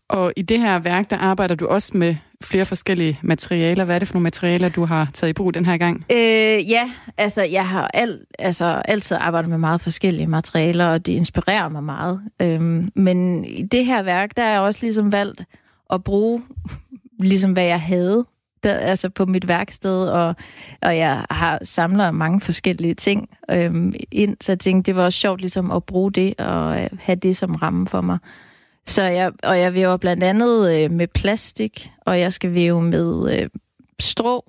Og i det her værk, der arbejder du også med flere forskellige materialer. Hvad er det for nogle materialer, du har taget i brug den her gang? Øh, ja, altså jeg har al, altså, altid arbejdet med meget forskellige materialer, og det inspirerer mig meget. Øhm, men i det her værk, der har jeg også ligesom valgt at bruge, [LAUGHS] ligesom hvad jeg havde der, altså på mit værksted, og, og jeg har samlet mange forskellige ting øhm, ind, så jeg tænkte, det var også sjovt ligesom at bruge det og øh, have det som ramme for mig. Så jeg, og jeg væver blandt andet øh, med plastik, og jeg skal væve med øh, strå,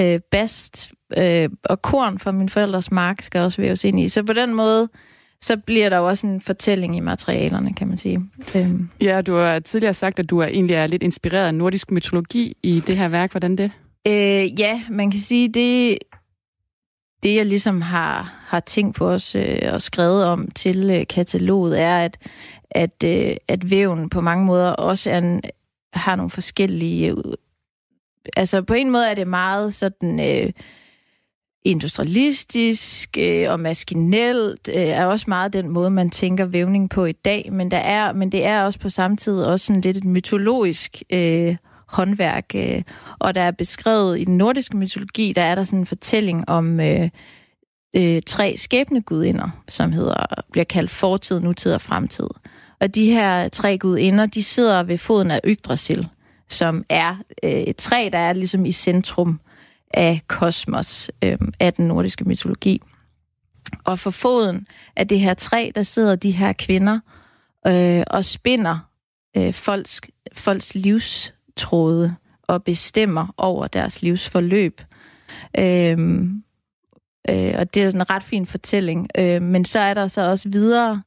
øh, bast øh, og korn fra min forældres mark skal også væves ind i. Så på den måde, så bliver der jo også en fortælling i materialerne, kan man sige. Øhm. Ja, du har tidligere sagt, at du er egentlig er lidt inspireret af nordisk mytologi i det her værk. Hvordan det? Øh, ja, man kan sige, det det jeg ligesom har, har tænkt på os øh, og skrevet om til øh, kataloget, er, at, at, øh, at væven på mange måder også er en, har nogle forskellige... Øh, altså på en måde er det meget sådan... Øh, industrialistisk øh, og maskinelt øh, er også meget den måde, man tænker vævning på i dag, men, der er, men det er også på samme tid også sådan lidt et mytologisk øh, håndværk. Øh, og der er beskrevet i den nordiske mytologi, der er der sådan en fortælling om øh, øh, tre skæbnegudinder, som hedder, bliver kaldt fortid, nutid og fremtid. Og de her tre gudinder, de sidder ved foden af Yggdrasil, som er øh, et træ, der er ligesom i centrum af kosmos, øh, af den nordiske mytologi. Og for foden af det her træ, der sidder de her kvinder øh, og spinder øh, folks, folks livstråde og bestemmer over deres livsforløb. Øh, øh, og det er en ret fin fortælling. Øh, men så er der så også videre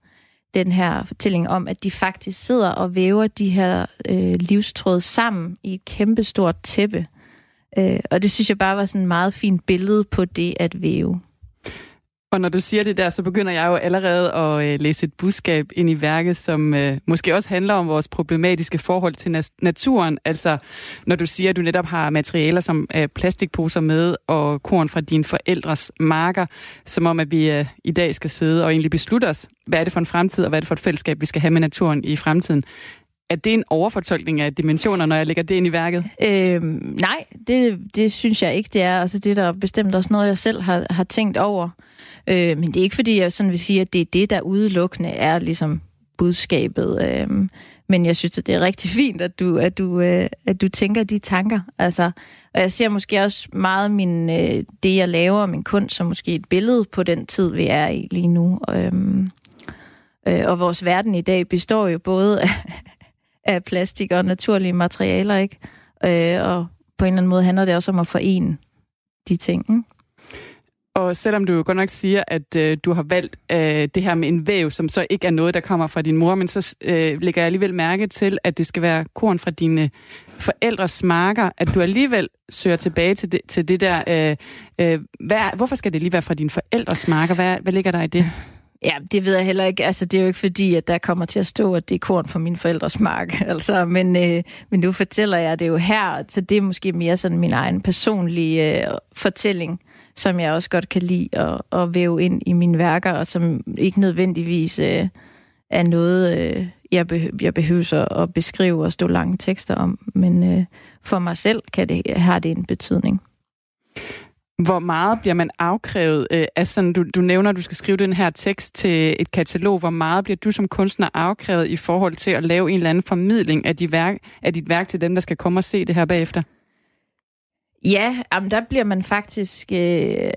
den her fortælling om, at de faktisk sidder og væver de her øh, livstråde sammen i et kæmpestort tæppe. Øh, og det synes jeg bare var sådan et meget fint billede på det at væve. Og når du siger det der, så begynder jeg jo allerede at øh, læse et budskab ind i værket, som øh, måske også handler om vores problematiske forhold til nat- naturen. Altså, når du siger, at du netop har materialer som øh, plastikposer med og korn fra dine forældres marker, som om, at vi øh, i dag skal sidde og egentlig beslutte os, hvad er det for en fremtid, og hvad er det for et fællesskab, vi skal have med naturen i fremtiden. Er det en overfortolkning af dimensioner, når jeg lægger det ind i værket? Øhm, nej, det, det synes jeg ikke, det er. Altså, det er der bestemt også noget, jeg selv har, har tænkt over. Øh, men det er ikke, fordi jeg sådan vil sige, at det er det, der udelukkende er ligesom budskabet. Øh, men jeg synes, at det er rigtig [LAUGHS] fint, at du, at du, øh, at du tænker de tanker. Altså, og jeg ser måske også meget min, øh, det, jeg laver, min kunst, som måske et billede på den tid, vi er i lige nu. Øhm, øh, og vores verden i dag består jo både af, af plastik og naturlige materialer, ikke? Øh, og på en eller anden måde handler det også om at forene de ting. Ikke? Og selvom du godt nok siger, at øh, du har valgt øh, det her med en væv, som så ikke er noget, der kommer fra din mor, men så øh, lægger jeg alligevel mærke til, at det skal være korn fra dine forældres marker, at du alligevel søger tilbage til det, til det der. Øh, øh, hvad, hvorfor skal det lige være fra dine forældres marker? Hvad, hvad ligger der i det? Ja, det ved jeg heller ikke. Altså, det er jo ikke fordi, at der kommer til at stå, at det er korn fra min forældres mark. [LAUGHS] Altså, men, øh, men nu fortæller jeg det jo her, så det er måske mere sådan min egen personlige øh, fortælling som jeg også godt kan lide at, at væve ind i mine værker, og som ikke nødvendigvis øh, er noget, øh, jeg, behøver, jeg behøver at beskrive og stå lange tekster om. Men øh, for mig selv kan det, har det en betydning. Hvor meget bliver man afkrævet? Øh, altså, du, du nævner, at du skal skrive den her tekst til et katalog. Hvor meget bliver du som kunstner afkrævet i forhold til at lave en eller anden formidling af dit værk, af dit værk til dem, der skal komme og se det her bagefter? Ja, jamen, der bliver man faktisk... Øh,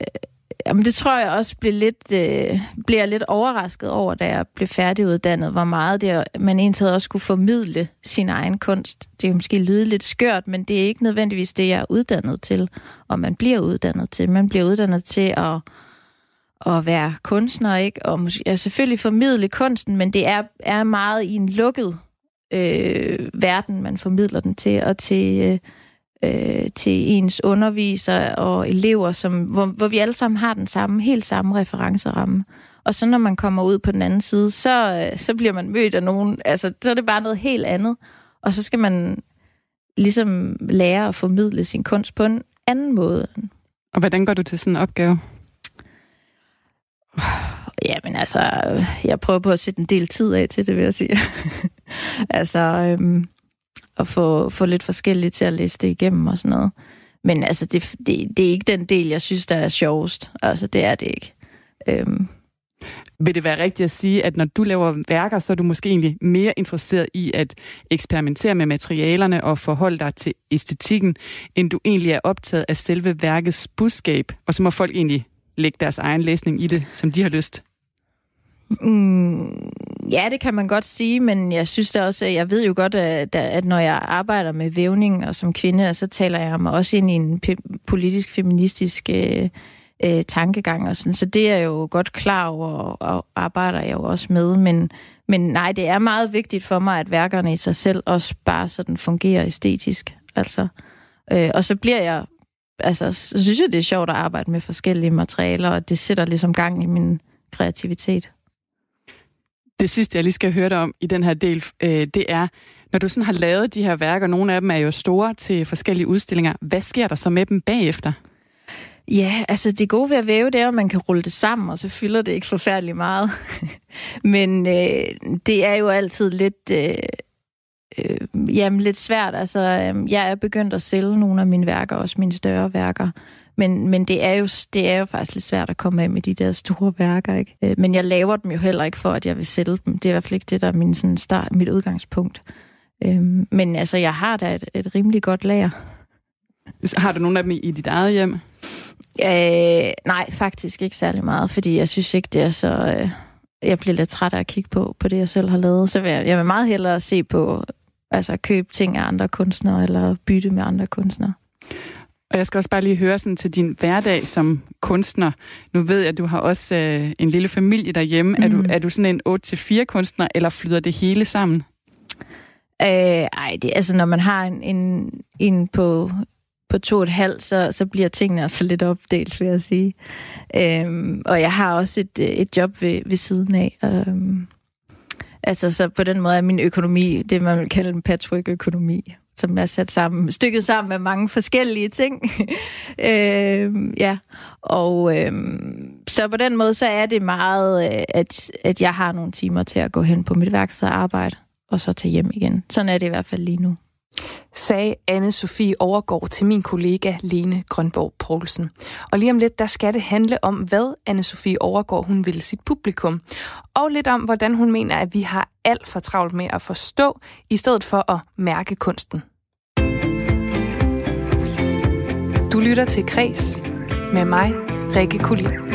jamen, det tror jeg også bliver lidt, øh, bliver lidt overrasket over, da jeg blev færdiguddannet, hvor meget det, man egentlig også kunne formidle sin egen kunst. Det er måske lyde lidt skørt, men det er ikke nødvendigvis det, jeg er uddannet til, og man bliver uddannet til. Man bliver uddannet til at, at være kunstner, ikke? Og måske, ja, selvfølgelig formidle kunsten, men det er, er meget i en lukket øh, verden, man formidler den til, og til... Øh, øh, til ens underviser og elever, som, hvor, hvor vi alle sammen har den samme, helt samme referenceramme. Og så når man kommer ud på den anden side, så, øh, så bliver man mødt af nogen, altså så er det bare noget helt andet. Og så skal man ligesom lære at formidle sin kunst på en anden måde. Og hvordan går du til sådan en opgave? [SIGHS] Jamen altså, jeg prøver på at sætte en del tid af til det, vil jeg sige. [LAUGHS] altså, øhm, at få, få lidt forskelligt til at læse det igennem og sådan noget. Men altså, det, det, det er ikke den del, jeg synes, der er sjovest. Altså, det er det ikke. Øhm. Vil det være rigtigt at sige, at når du laver værker, så er du måske egentlig mere interesseret i at eksperimentere med materialerne og forholde dig til æstetikken, end du egentlig er optaget af selve værkets budskab? Og så må folk egentlig lægge deres egen læsning i det, som de har lyst. Mm, ja, det kan man godt sige, men jeg synes da også, jeg ved jo godt, at, at når jeg arbejder med vævning og som kvinde, så taler jeg mig også ind i en politisk, feministisk øh, øh, tankegang og sådan. Så det er jeg jo godt klar over, og arbejder jeg jo også med. Men, men nej, det er meget vigtigt for mig, at værkerne i sig selv også bare sådan fungerer æstetisk. Altså, øh, og så bliver jeg, altså, så synes jeg, det er sjovt at arbejde med forskellige materialer, og det sætter ligesom gang i min kreativitet. Det sidste, jeg lige skal høre dig om i den her del, øh, det er, når du sådan har lavet de her værker, nogle af dem er jo store til forskellige udstillinger, hvad sker der så med dem bagefter? Ja, altså det gode ved at væve, det er, at man kan rulle det sammen, og så fylder det ikke forfærdeligt meget. [LAUGHS] Men øh, det er jo altid lidt, øh, øh, jamen, lidt svært. Altså, øh, jeg er begyndt at sælge nogle af mine værker, også mine større værker. Men, men det, er jo, det er jo faktisk lidt svært at komme af med de der store værker. Ikke? Øh, men jeg laver dem jo heller ikke for, at jeg vil sælge dem. Det er i hvert fald ikke det, der er min, sådan start, mit udgangspunkt. Øhm, men altså, jeg har da et, et rimelig godt lager. Har du nogle af dem i, i dit eget hjem? Øh, nej, faktisk ikke særlig meget, fordi jeg synes ikke, det er så... Øh, jeg bliver lidt træt af at kigge på, på det, jeg selv har lavet. Så vil jeg, jeg vil meget hellere se på, altså købe ting af andre kunstnere, eller bytte med andre kunstnere. Og jeg skal også bare lige høre sådan til din hverdag som kunstner. Nu ved jeg, at du har også øh, en lille familie derhjemme. Mm. Er, du, mhm. er du sådan en 8-4 kunstner, eller flyder det hele sammen? Øh, ej, det, altså når man har en, en, en på, på to og et halvt, så, så bliver tingene også lidt opdelt, vil jeg sige. Øhm, og jeg har også et, et job ved, ved siden af. Øhm, altså, så på den måde er min økonomi, det man vil kalde en patchwork-økonomi som er sat sammen, stykket sammen med mange forskellige ting. [LAUGHS] øh, ja, og øh, så på den måde, så er det meget, øh, at, at jeg har nogle timer til at gå hen på mit værksted og arbejde, og så tage hjem igen. Sådan er det i hvert fald lige nu sagde anne Sofie Overgaard til min kollega Lene Grønborg Poulsen. Og lige om lidt, der skal det handle om, hvad anne Sofie Overgaard hun vil sit publikum. Og lidt om, hvordan hun mener, at vi har alt for travlt med at forstå, i stedet for at mærke kunsten. Du lytter til Kres med mig, Rikke Kulin.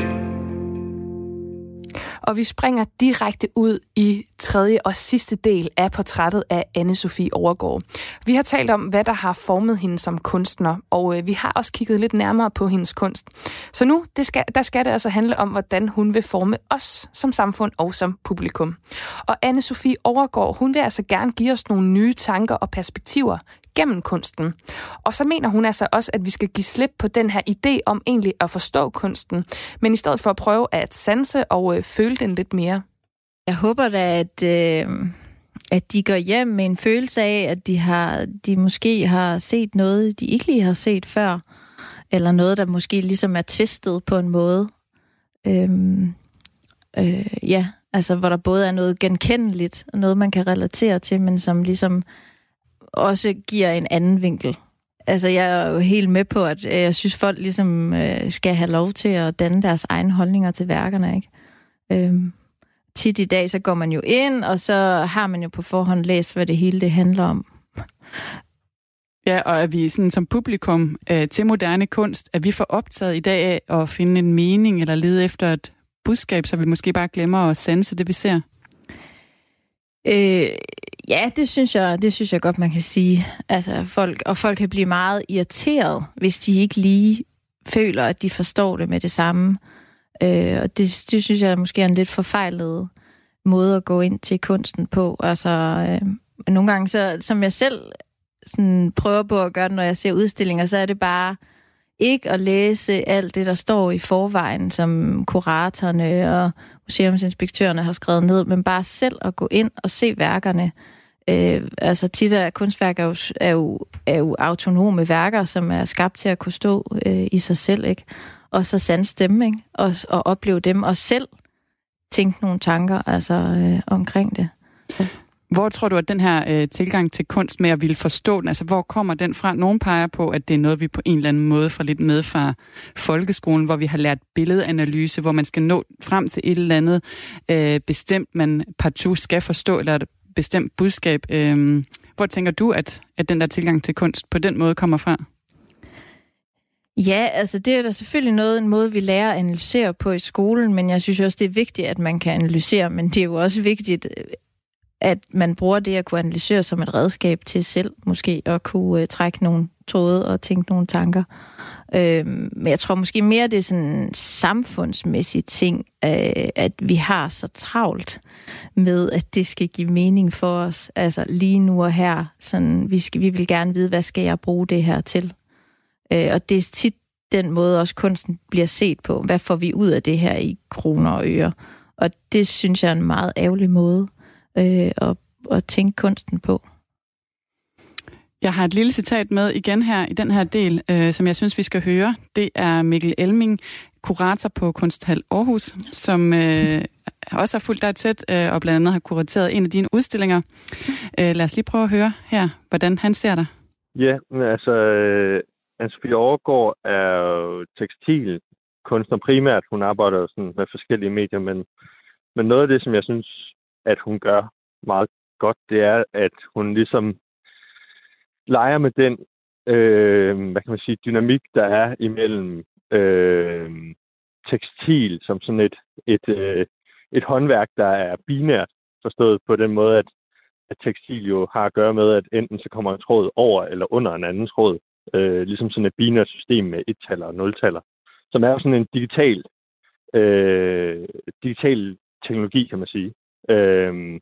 Og vi springer direkte ud i tredje og sidste del af portrættet af anne Sofie Overgaard. Vi har talt om, hvad der har formet hende som kunstner, og øh, vi har også kigget lidt nærmere på hendes kunst. Så nu det skal, der skal det altså handle om, hvordan hun vil forme os som samfund og som publikum. Og anne Sofie Overgaard, hun vil altså gerne give os nogle nye tanker og perspektiver gennem kunsten. Og så mener hun altså også, at vi skal give slip på den her idé om egentlig at forstå kunsten, men i stedet for at prøve at sanse og øh, føle den lidt mere. Jeg håber da, at, øh, at de går hjem med en følelse af, at de, har, de måske har set noget, de ikke lige har set før. eller noget, der måske ligesom er testet på en måde. Øhm, øh, ja, altså hvor der både er noget genkendeligt, og noget, man kan relatere til, men som ligesom også giver en anden vinkel. Altså, jeg er jo helt med på, at øh, jeg synes, folk ligesom øh, skal have lov til at danne deres egne holdninger til værkerne, ikke? Øhm, tit i dag, så går man jo ind, og så har man jo på forhånd læst, hvad det hele det handler om. Ja, og er vi sådan som publikum øh, til moderne kunst, er vi for optaget i dag af at finde en mening eller lede efter et budskab, så vi måske bare glemmer at sanse det, vi ser? Øh, ja, det synes jeg, det synes jeg godt, man kan sige. Altså, folk, og folk kan blive meget irriteret, hvis de ikke lige føler, at de forstår det med det samme. Øh, og det, det synes jeg måske er en lidt forfejlet måde at gå ind til kunsten på. Altså, øh, nogle gange, så, som jeg selv sådan, prøver på at gøre det, når jeg ser udstillinger, så er det bare ikke at læse alt det, der står i forvejen, som kuratorerne og museumsinspektørerne har skrevet ned, men bare selv at gå ind og se værkerne. Øh, altså tit er kunstværker jo, er, jo, er jo autonome værker, som er skabt til at kunne stå øh, i sig selv, ikke? Og så sande stemning ikke? Og, og opleve dem, og selv tænke nogle tanker altså, øh, omkring det. Hvor tror du, at den her øh, tilgang til kunst med at ville forstå den, altså hvor kommer den fra? Nogen peger på, at det er noget, vi på en eller anden måde får lidt med fra folkeskolen, hvor vi har lært billedanalyse, hvor man skal nå frem til et eller andet øh, bestemt, man partout skal forstå, eller et bestemt budskab. Øh, hvor tænker du, at, at den der tilgang til kunst på den måde kommer fra? Ja, altså det er da selvfølgelig noget, en måde, vi lærer at analysere på i skolen, men jeg synes også, det er vigtigt, at man kan analysere, men det er jo også vigtigt, øh, at man bruger det at kunne analysere som et redskab til selv måske at kunne øh, trække nogle tråde og tænke nogle tanker. Øh, men jeg tror måske mere, det er sådan en samfundsmæssig ting, øh, at vi har så travlt med, at det skal give mening for os. Altså lige nu og her. Sådan, vi, skal, vi vil gerne vide, hvad skal jeg bruge det her til? Øh, og det er tit den måde også kunsten bliver set på. Hvad får vi ud af det her i kroner og øre? Og det synes jeg er en meget ærgerlig måde øh, at, at tænke kunsten på. Jeg har et lille citat med igen her i den her del, øh, som jeg synes, vi skal høre. Det er Mikkel Elming, kurator på Kunsthal Aarhus, som øh, også har fulgt dig tæt øh, og blandt andet har kurateret en af dine udstillinger. Øh, lad os lige prøve at høre her, hvordan han ser dig. Ja, men altså, øh, Anne-Sophie Overgaard er jo tekstilkunstner primært. Hun arbejder sådan med forskellige medier, men, men noget af det, som jeg synes at hun gør meget godt, det er, at hun ligesom leger med den, øh, hvad kan man sige, dynamik, der er imellem øh, tekstil som sådan et, et, øh, et håndværk, der er binært, forstået på den måde, at, at tekstil jo har at gøre med, at enten så kommer en tråd over eller under en anden tråd, øh, ligesom sådan et binært system med et-taller og nul-taller, som er sådan en digital, øh, digital teknologi, kan man sige. Øhm,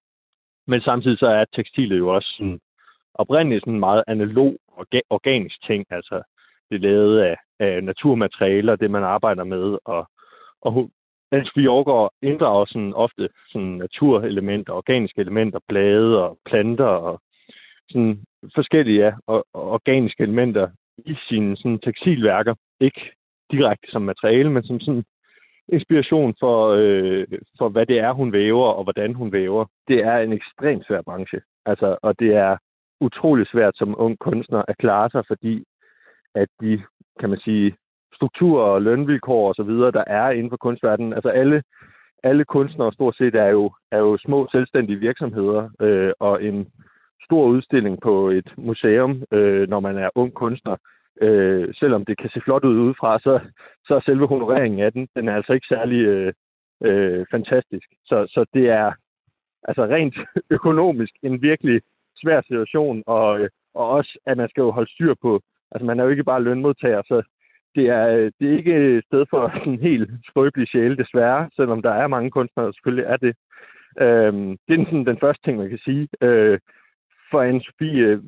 men samtidig så er tekstilet jo også sådan, oprindeligt sådan en meget analog, orga- organisk ting. Altså, det er lavet af, af naturmaterialer, det man arbejder med, og, og Dansk Fjordgård inddrager sådan ofte sådan naturelementer, organiske elementer, blade og planter og sådan forskellige ja, og, og organiske elementer i sine sådan tekstilværker. Ikke direkte som materiale, men som sådan inspiration for, øh, for, hvad det er, hun væver, og hvordan hun væver. Det er en ekstremt svær branche. Altså, og det er utrolig svært som ung kunstner at klare sig, fordi at de, kan man sige, strukturer og lønvilkår og så videre, der er inden for kunstverdenen, altså alle, alle kunstnere stort set er jo, er jo små selvstændige virksomheder, øh, og en stor udstilling på et museum, øh, når man er ung kunstner, øh, selvom det kan se flot ud udefra, så, så er selve honoreringen af den, den er altså ikke særlig øh, øh, fantastisk. Så, så det er altså rent [LAUGHS] økonomisk en virkelig svær situation, og, øh, og også, at man skal jo holde styr på, altså man er jo ikke bare lønmodtager, så det er, det er ikke et sted for [LAUGHS] en helt skrøbelig sjæl, desværre, selvom der er mange kunstnere, der selvfølgelig er det. Øh, det er sådan den første ting, man kan sige. Øh, for Anne-Sophie øh,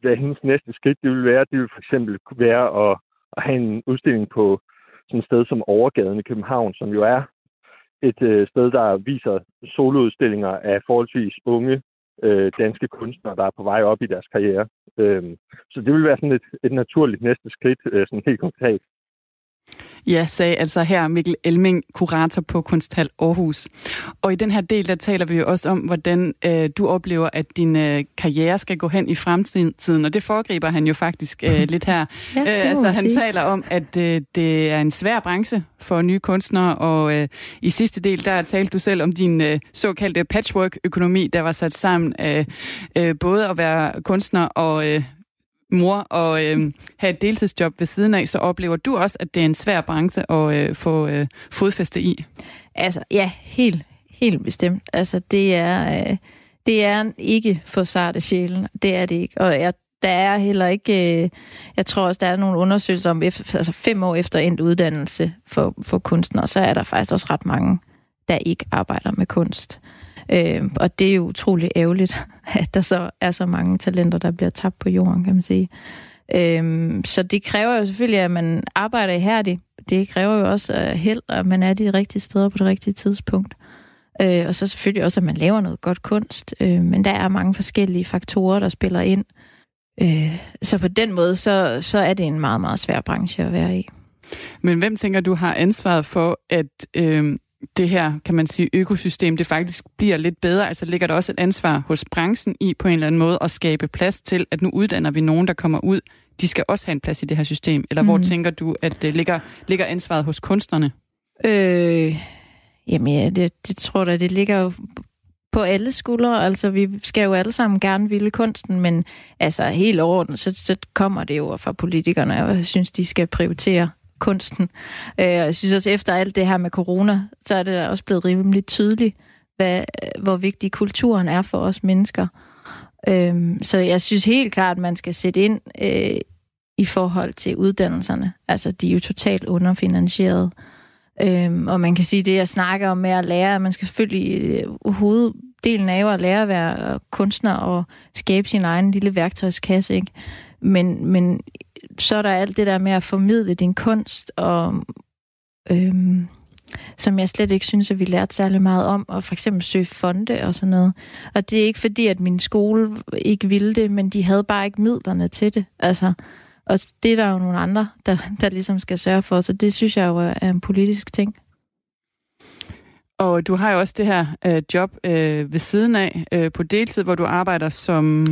hvad hendes næste skridt det vil være. Det vil for eksempel være at, at have en udstilling på sådan et sted som Overgaden i København, som jo er et øh, sted, der viser soloudstillinger af forholdsvis unge øh, danske kunstnere, der er på vej op i deres karriere. Øh, så det vil være sådan et, et naturligt næste skridt, øh, sådan helt konkret. Ja, sagde altså her Mikkel Elming, kurator på Kunsthal Aarhus. Og i den her del, der taler vi jo også om, hvordan øh, du oplever, at din øh, karriere skal gå hen i fremtiden, og det foregriber han jo faktisk øh, [LAUGHS] lidt her. Ja, øh, altså, han sige. taler om, at øh, det er en svær branche for nye kunstnere, og øh, i sidste del, der talte du selv om din øh, såkaldte patchwork-økonomi, der var sat sammen af øh, både at være kunstner og øh, mor og øh, have et deltidsjob ved siden af, så oplever du også, at det er en svær branche at øh, få øh, fodfæste i? Altså, ja, helt, helt bestemt. Altså, det er, øh, det er ikke for sarte sjælen. Det er det ikke. Og jeg, der er heller ikke... Øh, jeg tror også, der er nogle undersøgelser om, efter, altså fem år efter endt uddannelse for, for kunstnere, så er der faktisk også ret mange, der ikke arbejder med kunst. Øh, og det er jo utrolig ærgerligt, [LAUGHS] at der så er så mange talenter, der bliver tabt på jorden, kan man sige. Øh, så det kræver jo selvfølgelig, at man arbejder ihærdigt. Det kræver jo også uh, held, at man er de rigtige steder på det rigtige tidspunkt. Øh, og så selvfølgelig også, at man laver noget godt kunst. Øh, men der er mange forskellige faktorer, der spiller ind. Øh, så på den måde, så, så er det en meget, meget svær branche at være i. Men hvem tænker du har ansvaret for, at øh, det her, kan man sige, økosystem, det faktisk bliver lidt bedre? Altså ligger der også et ansvar hos branchen i på en eller anden måde at skabe plads til, at nu uddanner vi nogen, der kommer ud, de skal også have en plads i det her system? Eller mm. hvor tænker du, at det ligger, ligger ansvaret hos kunstnerne? Øh, jamen ja, det, det tror jeg, det ligger jo på alle skuldre. Altså, vi skal jo alle sammen gerne ville kunsten, men altså helt overordnet, så, så kommer det jo fra politikerne, og jeg synes, de skal prioritere kunsten. Øh, jeg synes også, efter alt det her med corona, så er det også blevet rimelig tydeligt, hvad, øh, hvor vigtig kulturen er for os mennesker. Øh, så jeg synes helt klart, at man skal sætte ind øh, i forhold til uddannelserne. Altså, de er jo totalt underfinansieret. Øhm, og man kan sige, det jeg snakker om med at lære, at man skal selvfølgelig, øh, hoveddelen af at lære at være kunstner og skabe sin egen lille værktøjskasse, ikke? Men, men så er der alt det der med at formidle din kunst, og øhm, som jeg slet ikke synes, at vi lærte særlig meget om, og for eksempel søge fonde og sådan noget. Og det er ikke fordi, at min skole ikke ville det, men de havde bare ikke midlerne til det. Altså, og det er der jo nogle andre, der, der ligesom skal sørge for, så det synes jeg jo er en politisk ting. Og du har jo også det her øh, job øh, ved siden af øh, på deltid, hvor du arbejder som...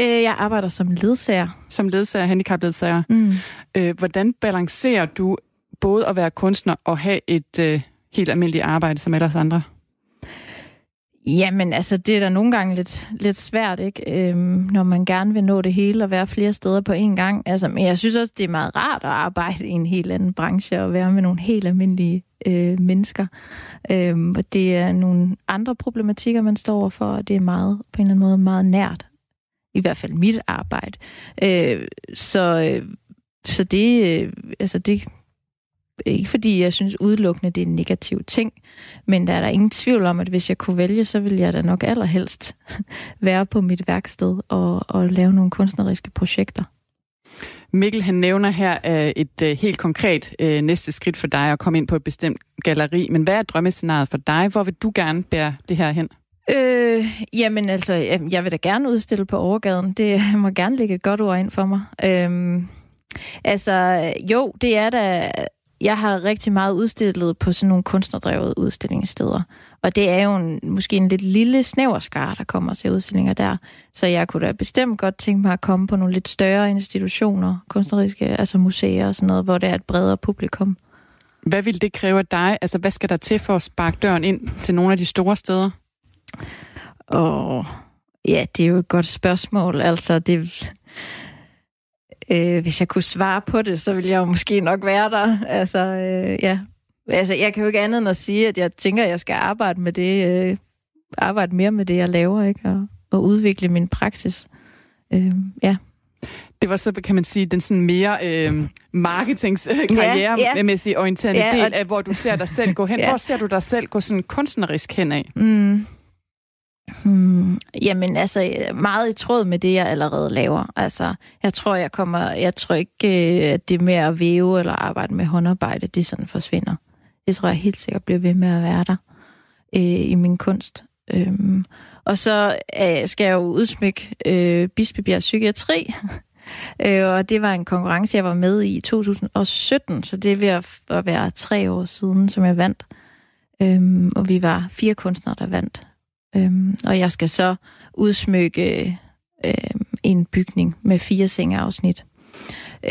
Øh, jeg arbejder som ledsager. Som ledsager, handicapledsager. Mm. Øh, hvordan balancerer du både at være kunstner og have et øh, helt almindeligt arbejde som ellers andre? Jamen, altså, det er da nogle gange lidt, lidt svært, ikke? Øhm, når man gerne vil nå det hele og være flere steder på én gang. Altså, men jeg synes også, det er meget rart at arbejde i en helt anden branche og være med nogle helt almindelige øh, mennesker. Øh, og det er nogle andre problematikker, man står overfor, og det er meget, på en eller anden måde meget nært. I hvert fald mit arbejde. Øh, så, øh, så det, øh, altså det, ikke fordi jeg synes udelukkende, det er en negativ ting, men der er der ingen tvivl om, at hvis jeg kunne vælge, så ville jeg da nok allerhelst [LAUGHS] være på mit værksted og, og lave nogle kunstneriske projekter. Mikkel han nævner her øh, et øh, helt konkret øh, næste skridt for dig at komme ind på et bestemt galeri. Men hvad er drømmescenariet for dig? Hvor vil du gerne bære det her hen? Øh, jamen altså, jeg vil da gerne udstille på overgaden. Det [LAUGHS] må gerne ligge et godt ord ind for mig. Øh, altså, jo, det er da jeg har rigtig meget udstillet på sådan nogle kunstnerdrevede udstillingssteder. Og det er jo en, måske en lidt lille snæverskar, der kommer til udstillinger der. Så jeg kunne da bestemt godt tænke mig at komme på nogle lidt større institutioner, kunstneriske, altså museer og sådan noget, hvor det er et bredere publikum. Hvad vil det kræve af dig? Altså, hvad skal der til for at sparke døren ind til nogle af de store steder? Og ja, det er jo et godt spørgsmål. Altså, det, Øh, hvis jeg kunne svare på det, så ville jeg jo måske nok være der. Altså, øh, ja. Altså, jeg kan jo ikke andet end at sige, at jeg tænker, at jeg skal arbejde med det, øh, arbejde mere med det, jeg laver, ikke? Og, og udvikle min praksis. Øh, ja. Det var så, kan man sige, den sådan mere øh, marketingskarrieremæssigt ja, ja. orienterede ja, del af, hvor du ser dig selv gå hen. [LAUGHS] ja. Hvor ser du dig selv gå sådan kunstnerisk hen af? Mm. Hmm, jamen altså meget i tråd med det jeg allerede laver. Altså jeg tror jeg kommer jeg tror ikke øh, at det med at væve eller arbejde med håndarbejde det sådan forsvinder. Det tror jeg helt sikkert bliver ved med at være der øh, i min kunst. Øhm, og så øh, skal jeg jo udsmykke øh, Bispebjerg Psykiatri [LAUGHS] Øh, og det var en konkurrence, jeg var med i i 2017, så det er ved at, være tre år siden, som jeg vandt. Øhm, og vi var fire kunstnere, der vandt. Øhm, og jeg skal så udsmykke øhm, en bygning med fire sengeafsnit.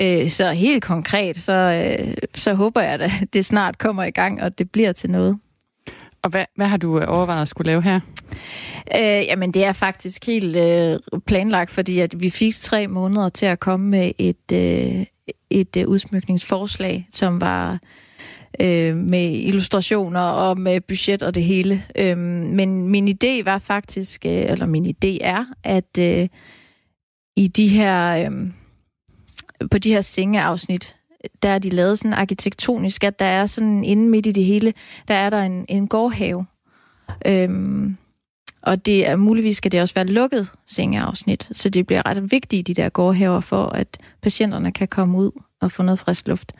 Øh, så helt konkret, så, øh, så håber jeg, at [LAUGHS] det snart kommer i gang, og det bliver til noget. Og hvad, hvad har du øh, overvejet at skulle lave her? Øh, jamen, det er faktisk helt øh, planlagt, fordi at vi fik tre måneder til at komme med et, øh, et øh, udsmykningsforslag, som var øh, med illustrationer og med budget og det hele. Øh, men min idé var faktisk, øh, eller min idé er, at øh, i de her, øh, på de her sengeafsnit, der er de lavet sådan arkitektonisk, at der er sådan inde midt i det hele, der er der en, en gårdhave. Øhm, og det er muligvis skal det også være lukket sengeafsnit, så det bliver ret vigtigt, de der gårdhaver, for at patienterne kan komme ud og få noget frisk luft.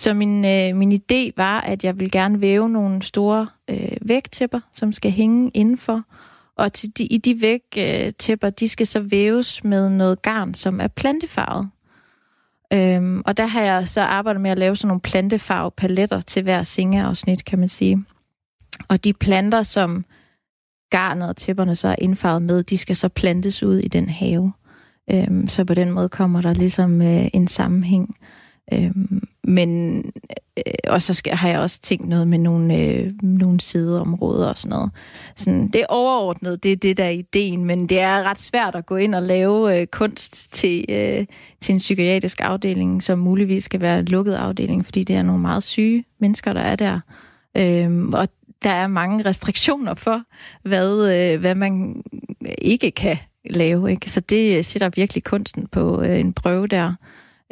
Så min, øh, min idé var, at jeg vil gerne væve nogle store øh, vægtæpper, som skal hænge indenfor. Og til de, i de vægtæpper, de skal så væves med noget garn, som er plantefarvet. Øhm, og der har jeg så arbejdet med at lave sådan nogle plantefarvepaletter til hver sengeafsnit, kan man sige. Og de planter, som garnet og tæpperne så er indfarvet med, de skal så plantes ud i den have. Øhm, så på den måde kommer der ligesom øh, en sammenhæng. Øhm, men øh, og så skal, har jeg også tænkt noget med nogle, øh, nogle sideområder og sådan noget. Sådan, det er overordnet, det er det der er ideen, men det er ret svært at gå ind og lave øh, kunst til, øh, til en psykiatrisk afdeling, som muligvis skal være en lukket afdeling, fordi det er nogle meget syge mennesker, der er der. Øhm, og der er mange restriktioner for, hvad, øh, hvad man ikke kan lave. Ikke? Så det øh, sætter virkelig kunsten på øh, en prøve der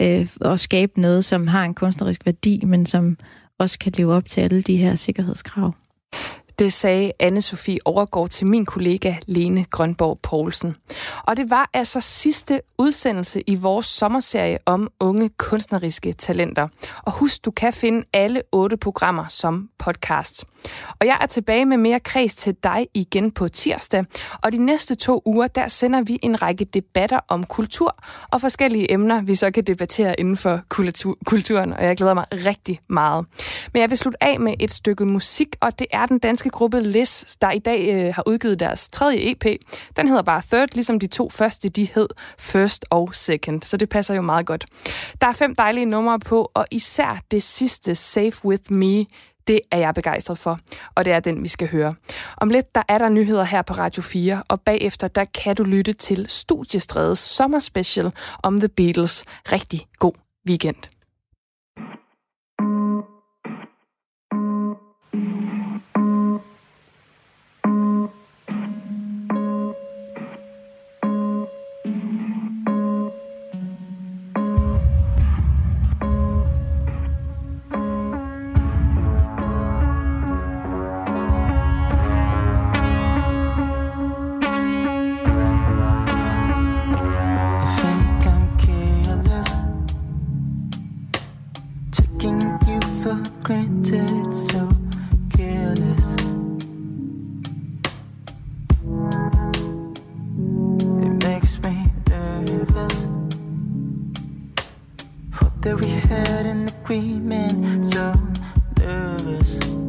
øh, og skabe noget, som har en kunstnerisk værdi, men som også kan leve op til alle de her sikkerhedskrav. Det sagde anne Sofie Overgaard til min kollega Lene Grønborg Poulsen. Og det var altså sidste udsendelse i vores sommerserie om unge kunstneriske talenter. Og husk, du kan finde alle otte programmer som podcast. Og jeg er tilbage med mere kreds til dig igen på tirsdag. Og de næste to uger, der sender vi en række debatter om kultur og forskellige emner, vi så kan debattere inden for kulturen. Og jeg glæder mig rigtig meget. Men jeg vil slutte af med et stykke musik, og det er den danske gruppe Liz, der i dag øh, har udgivet deres tredje EP. Den hedder bare Third, ligesom de to første, de hed First og Second. Så det passer jo meget godt. Der er fem dejlige numre på, og især det sidste, Safe With Me, det er jeg begejstret for, og det er den, vi skal høre. Om lidt, der er der nyheder her på Radio 4, og bagefter, der kan du lytte til Studiestredets sommerspecial om The Beatles. Rigtig god weekend. Had an agreement, so nervous.